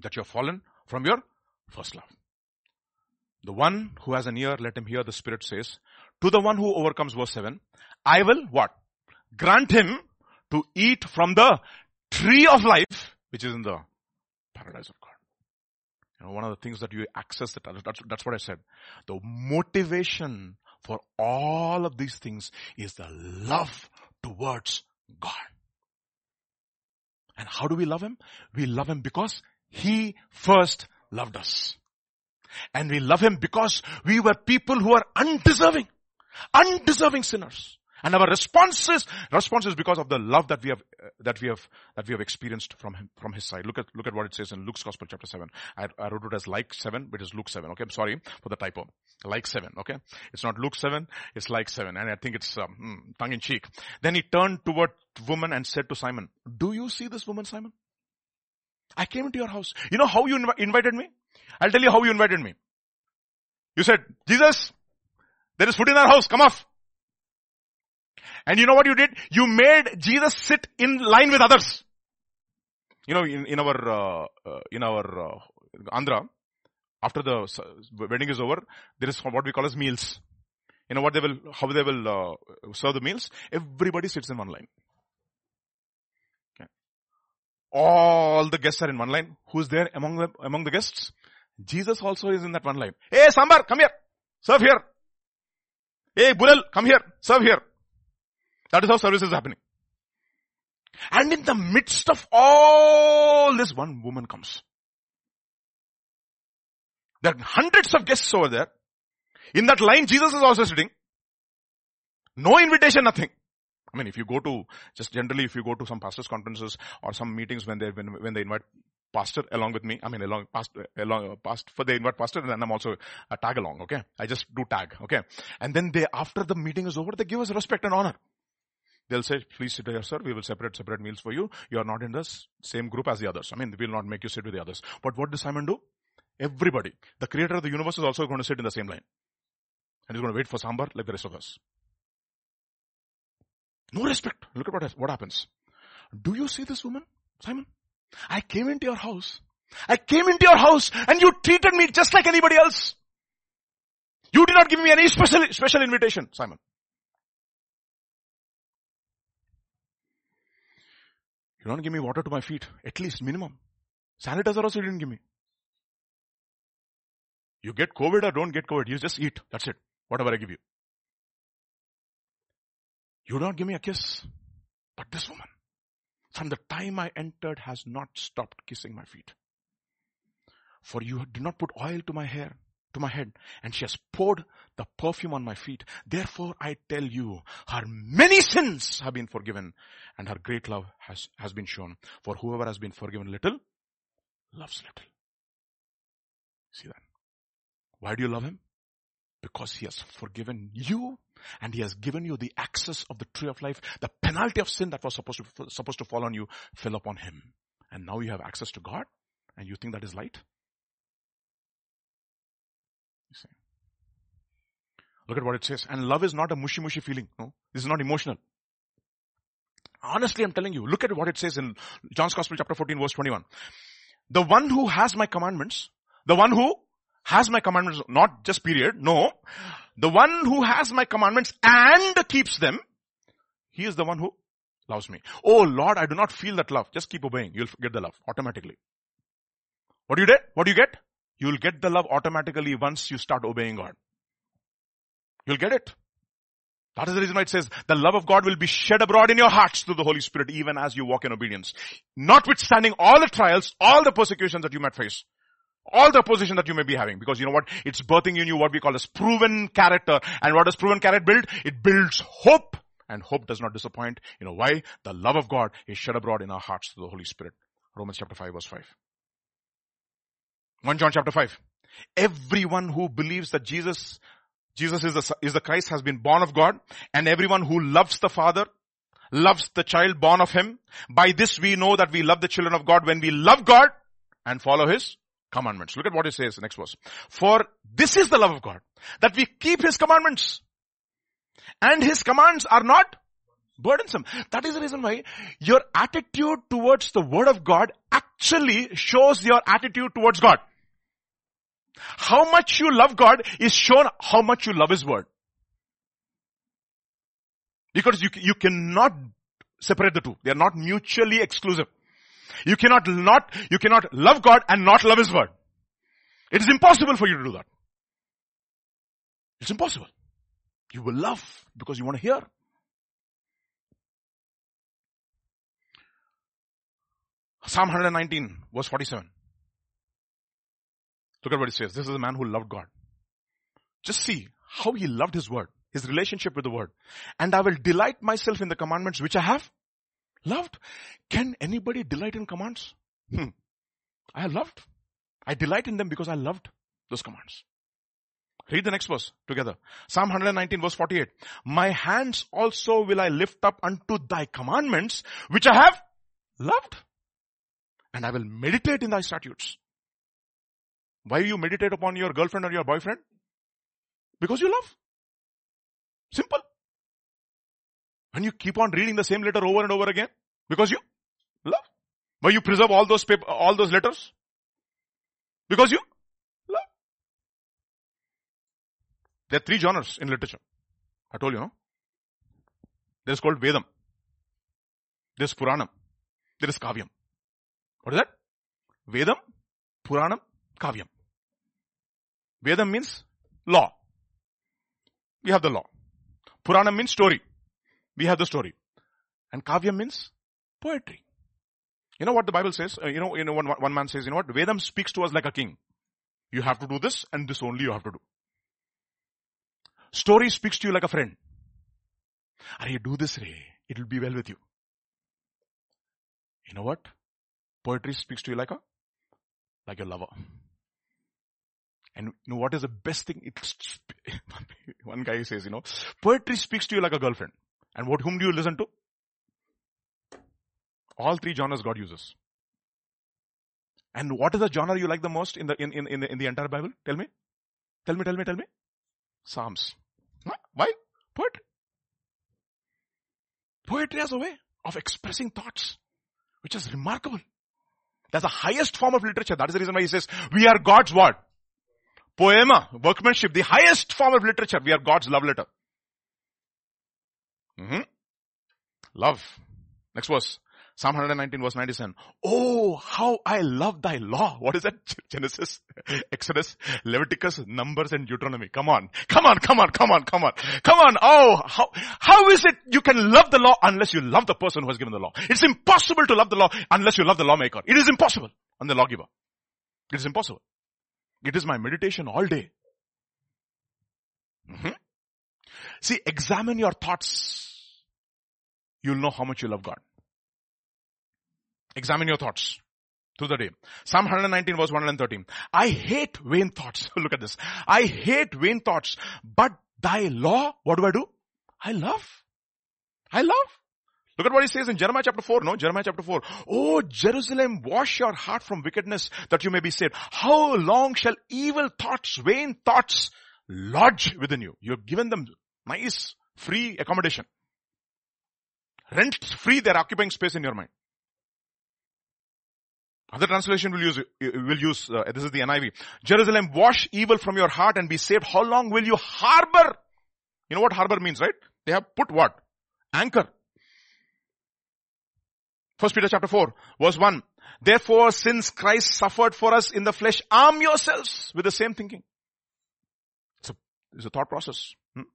That you have fallen from your first love. The one who has an ear, let him hear the Spirit says, to the one who overcomes verse 7, I will what? Grant him to eat from the tree of life, which is in the paradise of God. You know, one of the things that you access, that, that's, that's what I said. The motivation for all of these things is the love towards God. And how do we love Him? We love Him because He first loved us. And we love Him because we were people who are undeserving, undeserving sinners. And our response is, response is because of the love that we have, uh, that we have, that we have experienced from him, from his side. Look at, look at what it says in Luke's Gospel chapter 7. I, I wrote it as like 7, but it's Luke 7. Okay. I'm sorry for the typo. Like 7. Okay. It's not Luke 7. It's like 7. And I think it's, um, hmm, tongue in cheek. Then he turned toward woman and said to Simon, do you see this woman, Simon? I came into your house. You know how you inv- invited me? I'll tell you how you invited me. You said, Jesus, there is food in our house. Come off. And you know what you did? You made Jesus sit in line with others. You know, in, in our, uh, uh, in our, uh, Andhra, after the wedding is over, there is what we call as meals. You know what they will, how they will uh, serve the meals? Everybody sits in one line. Okay. All the guests are in one line. Who's there among the, among the guests? Jesus also is in that one line. Hey, Sambar, come here. Serve here. Hey, Bulal, come here, serve here. That is how service is happening. And in the midst of all this, one woman comes. There are hundreds of guests over there. In that line, Jesus is also sitting. No invitation, nothing. I mean, if you go to, just generally if you go to some pastors conferences or some meetings when they, when, when they invite pastor along with me, I mean, along, past, along, past, for they invite pastor and then I'm also a tag along, okay? I just do tag, okay? And then they, after the meeting is over, they give us respect and honor. They'll say, please sit here, sir. We will separate separate meals for you. You are not in the same group as the others. I mean, we will not make you sit with the others. But what does Simon do? Everybody. The creator of the universe is also going to sit in the same line. And he's going to wait for sambar like the rest of us. No respect. Look at what, what happens. Do you see this woman, Simon? I came into your house. I came into your house and you treated me just like anybody else. You did not give me any special, special invitation, Simon. You don't give me water to my feet, at least minimum. Sanitizer also didn't give me. You get COVID or don't get COVID, you just eat. That's it. Whatever I give you. You don't give me a kiss. But this woman, from the time I entered, has not stopped kissing my feet. For you did not put oil to my hair, to my head, and she has poured the perfume on my feet. Therefore I tell you, her many sins have been forgiven and her great love has, has been shown. For whoever has been forgiven little, loves little. See that? Why do you love him? Because he has forgiven you and he has given you the access of the tree of life. The penalty of sin that was supposed to, supposed to fall on you fell upon him. And now you have access to God and you think that is light? You see. Look at what it says. And love is not a mushy mushy feeling. No, this is not emotional. Honestly, I'm telling you, look at what it says in John's Gospel chapter 14 verse 21. The one who has my commandments, the one who has my commandments, not just period, no. The one who has my commandments and keeps them, he is the one who loves me. Oh Lord, I do not feel that love. Just keep obeying. You'll get the love automatically. What do you get? What do you get? You'll get the love automatically once you start obeying God. You'll get it. That is the reason why it says the love of God will be shed abroad in your hearts through the Holy Spirit even as you walk in obedience. Notwithstanding all the trials, all the persecutions that you might face. All the opposition that you may be having. Because you know what? It's birthing in you what we call as proven character. And what does proven character build? It builds hope. And hope does not disappoint. You know why? The love of God is shed abroad in our hearts through the Holy Spirit. Romans chapter 5 verse 5. 1 John chapter 5. Everyone who believes that Jesus, Jesus is the, is the Christ has been born of God and everyone who loves the Father loves the child born of Him. By this we know that we love the children of God when we love God and follow His commandments. Look at what He says next verse. For this is the love of God, that we keep His commandments. And His commands are not burdensome. That is the reason why your attitude towards the word of God actually shows your attitude towards God. How much you love God is shown how much you love His word. Because you, you cannot separate the two. They are not mutually exclusive. You cannot not, you cannot love God and not love His word. It is impossible for you to do that. It's impossible. You will love because you want to hear. Psalm 119 verse 47. Look at what he says. This is a man who loved God. Just see how he loved his word, his relationship with the word. And I will delight myself in the commandments which I have loved. Can anybody delight in commands? Hmm. I have loved. I delight in them because I loved those commands. Read the next verse together. Psalm 119 verse 48. My hands also will I lift up unto thy commandments, which I have loved. And I will meditate in thy statutes. Why you meditate upon your girlfriend or your boyfriend? Because you love. Simple. And you keep on reading the same letter over and over again because you love. Why you preserve all those paper, all those letters? Because you love. There are three genres in literature. I told you, no? There is called Vedam. There is Puranam. There is Kavyam. What is that? Vedam, Puranam, Kavyam. Vedam means law. We have the law. Puranam means story. We have the story. And Kavyam means poetry. You know what the Bible says? Uh, you know, you know, one, one man says, you know what? Vedam speaks to us like a king. You have to do this and this only you have to do. Story speaks to you like a friend. Are you do this, Ray? It will be well with you. You know what? Poetry speaks to you like a, like a lover. And you know what is the best thing? It's, one guy says, you know, poetry speaks to you like a girlfriend. And what, whom do you listen to? All three genres God uses. And what is the genre you like the most in the, in, in, in, the, in the entire Bible? Tell me. Tell me, tell me, tell me. Psalms. Huh? Why? Poetry. Poetry has a way of expressing thoughts, which is remarkable. That's the highest form of literature. That is the reason why he says, we are God's word. Poema, workmanship, the highest form of literature. We are God's love letter. Mm-hmm. Love. Next verse. Psalm 119 verse 97. Oh, how I love thy law. What is that? Genesis, Exodus, Leviticus, Numbers and Deuteronomy. Come on. Come on, come on, come on, come on. Come on. Oh, how, how is it you can love the law unless you love the person who has given the law? It's impossible to love the law unless you love the lawmaker. It is impossible. And the lawgiver. It is impossible. It is my meditation all day. Mm-hmm. See, examine your thoughts. You'll know how much you love God. Examine your thoughts through the day. Psalm 119 verse 113. I hate vain thoughts. Look at this. I hate vain thoughts, but thy law, what do I do? I love. I love. Look at what he says in Jeremiah chapter 4, no? Jeremiah chapter 4. Oh, Jerusalem, wash your heart from wickedness that you may be saved. How long shall evil thoughts, vain thoughts lodge within you? You've given them nice, free accommodation. Rent free, they're occupying space in your mind. Other translation will use, will use, uh, this is the NIV. Jerusalem, wash evil from your heart and be saved. How long will you harbor? You know what harbor means, right? They have put what? Anchor. First Peter chapter 4, verse 1. Therefore, since Christ suffered for us in the flesh, arm yourselves with the same thinking. It's a, it's a thought process. Hmm?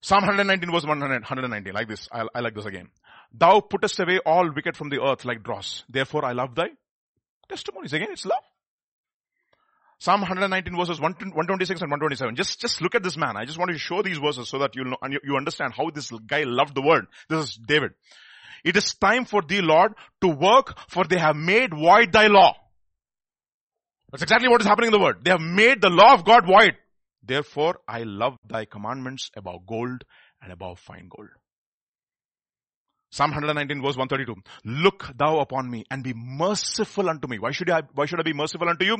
Psalm 119 verse 100, 119, like this. I, I like this again. Thou puttest away all wicked from the earth like dross. Therefore I love thy testimonies. Again, it's love. Psalm 119 verses 126 and 127. Just, just look at this man. I just want to show these verses so that you know, and you understand how this guy loved the word. This is David. It is time for thee, Lord, to work for they have made void thy law. That's exactly what is happening in the word. They have made the law of God void. Therefore, I love thy commandments above gold and above fine gold. Psalm 119 verse 132. Look thou upon me and be merciful unto me. Why should I, why should I be merciful unto you?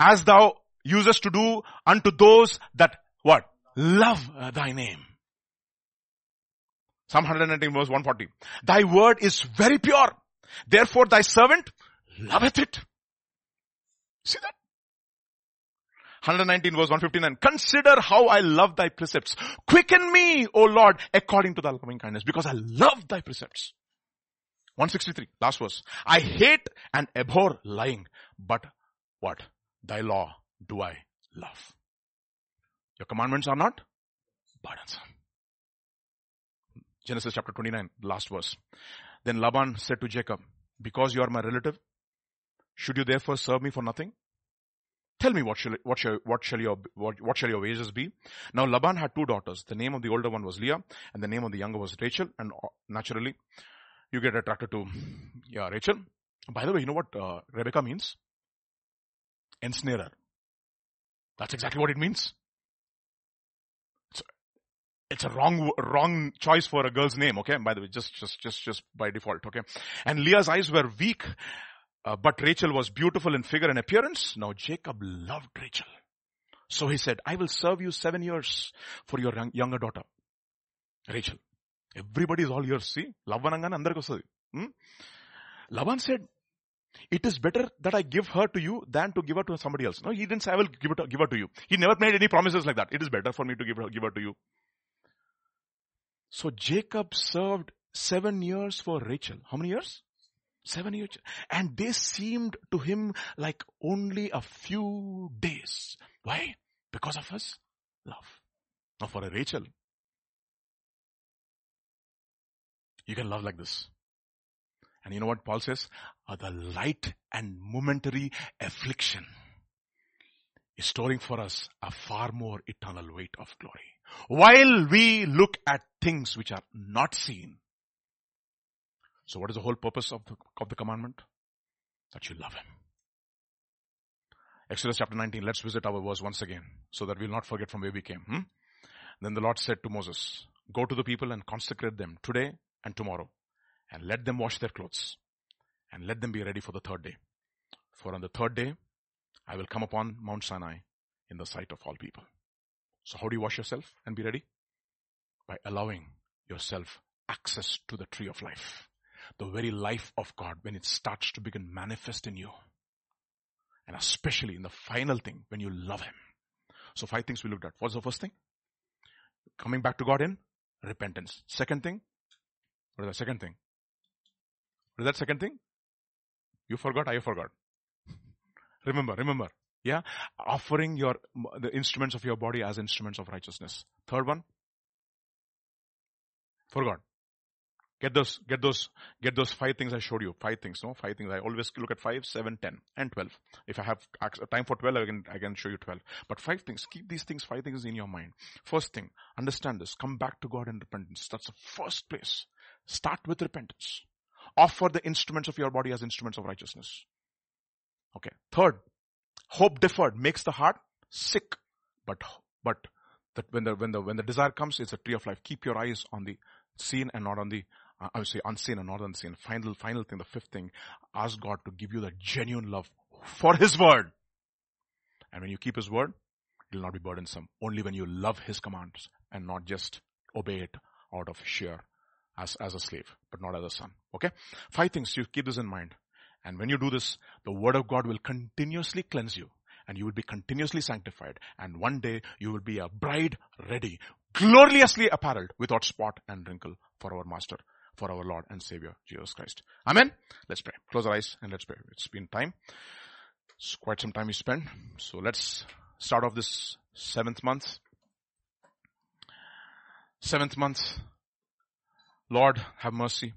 As thou usest to do unto those that, what? Love thy name. Psalm 119 verse 140. Thy word is very pure. Therefore thy servant loveth it. See that? 119 verse 159. Consider how I love thy precepts. Quicken me, O Lord, according to thy loving kindness, because I love thy precepts. 163, last verse. I hate and abhor lying, but what? Thy law do I love. Your commandments are not burdensome. Genesis chapter 29, last verse. Then Laban said to Jacob, because you are my relative, should you therefore serve me for nothing? Tell me what shall, what shall, what shall your, what, what shall your wages be? Now Laban had two daughters. The name of the older one was Leah and the name of the younger was Rachel. And uh, naturally, you get attracted to, yeah, Rachel. By the way, you know what uh, Rebecca means? Ensnarer. That's exactly what it means. It's, a wrong, wrong choice for a girl's name, okay? By the way, just, just, just, just by default, okay? And Leah's eyes were weak uh, but Rachel was beautiful in figure and appearance. Now Jacob loved Rachel. So he said, I will serve you seven years for your young, younger daughter. Rachel. Everybody is all yours. See? Lavanangana andarku hmm? Laban said, it is better that I give her to you than to give her to somebody else. No, he didn't say I will give, it, give her to you. He never made any promises like that. It is better for me to give her, give her to you. So Jacob served seven years for Rachel. How many years? Seven years. And they seemed to him like only a few days. Why? Because of his love. Now for a Rachel, you can love like this. And you know what Paul says? Are the light and momentary affliction is storing for us a far more eternal weight of glory. While we look at things which are not seen. So what is the whole purpose of the, of the commandment? That you love Him. Exodus chapter 19, let's visit our verse once again so that we'll not forget from where we came. Hmm? Then the Lord said to Moses, go to the people and consecrate them today and tomorrow and let them wash their clothes and let them be ready for the third day. For on the third day, I will come upon Mount Sinai in the sight of all people. So how do you wash yourself and be ready? By allowing yourself access to the tree of life. The very life of God when it starts to begin manifest in you. And especially in the final thing when you love Him. So five things we looked at. What's the first thing? Coming back to God in repentance. Second thing? What is the second thing? What is that second thing? You forgot, I forgot. remember, remember. Yeah? Offering your, the instruments of your body as instruments of righteousness. Third one? For God. Get those, get those, get those five things I showed you. Five things, no? Five things. I always look at five, seven, ten, and twelve. If I have time for twelve, I can, I can show you twelve. But five things. Keep these things, five things in your mind. First thing, understand this. Come back to God in repentance. That's the first place. Start with repentance. Offer the instruments of your body as instruments of righteousness. Okay. Third, hope deferred makes the heart sick. But, but that when the, when the, when the desire comes, it's a tree of life. Keep your eyes on the seen and not on the, uh, I would say unseen and not unseen. Final, final thing, the fifth thing, ask God to give you the genuine love for His word. And when you keep His word, it will not be burdensome. Only when you love His commands and not just obey it out of sheer as, as a slave, but not as a son. Okay? Five things. You keep this in mind. And when you do this, the word of God will continuously cleanse you and you will be continuously sanctified. And one day you will be a bride ready, gloriously apparelled without spot and wrinkle for our master, for our Lord and Savior, Jesus Christ. Amen. Let's pray. Close our eyes and let's pray. It's been time. It's quite some time we spent. So let's start off this seventh month. Seventh month Lord, have mercy.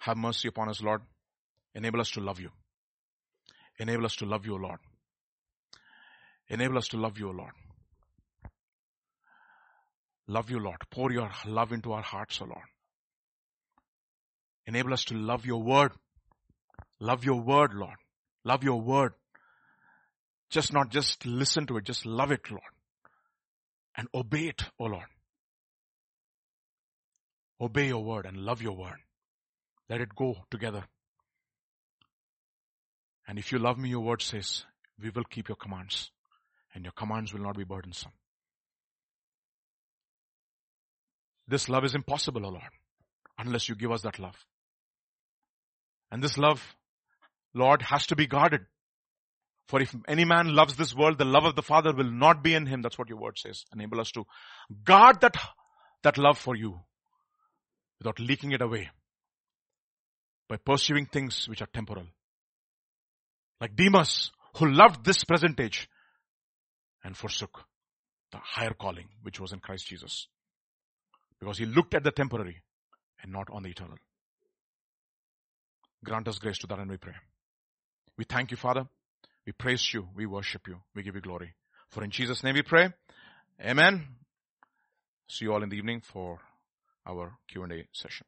Have mercy upon us, Lord. Enable us to love you. Enable us to love you, Lord. Enable us to love you, Lord. Love you, Lord. Pour your love into our hearts, O Lord. Enable us to love your word. Love your word, Lord. Love your word. Just not just listen to it, just love it, Lord. And obey it, O Lord. Obey your word and love your word. Let it go together. And if you love me, your word says, we will keep your commands and your commands will not be burdensome. This love is impossible, O Lord, unless you give us that love. And this love, Lord, has to be guarded. For if any man loves this world, the love of the Father will not be in him. That's what your word says. Enable us to guard that, that love for you without leaking it away by pursuing things which are temporal. Like Demas, who loved this present age and forsook the higher calling which was in Christ Jesus. Because he looked at the temporary and not on the eternal. Grant us grace to that and we pray. We thank you, Father. We praise you. We worship you. We give you glory. For in Jesus' name we pray. Amen. See you all in the evening for our Q&A session.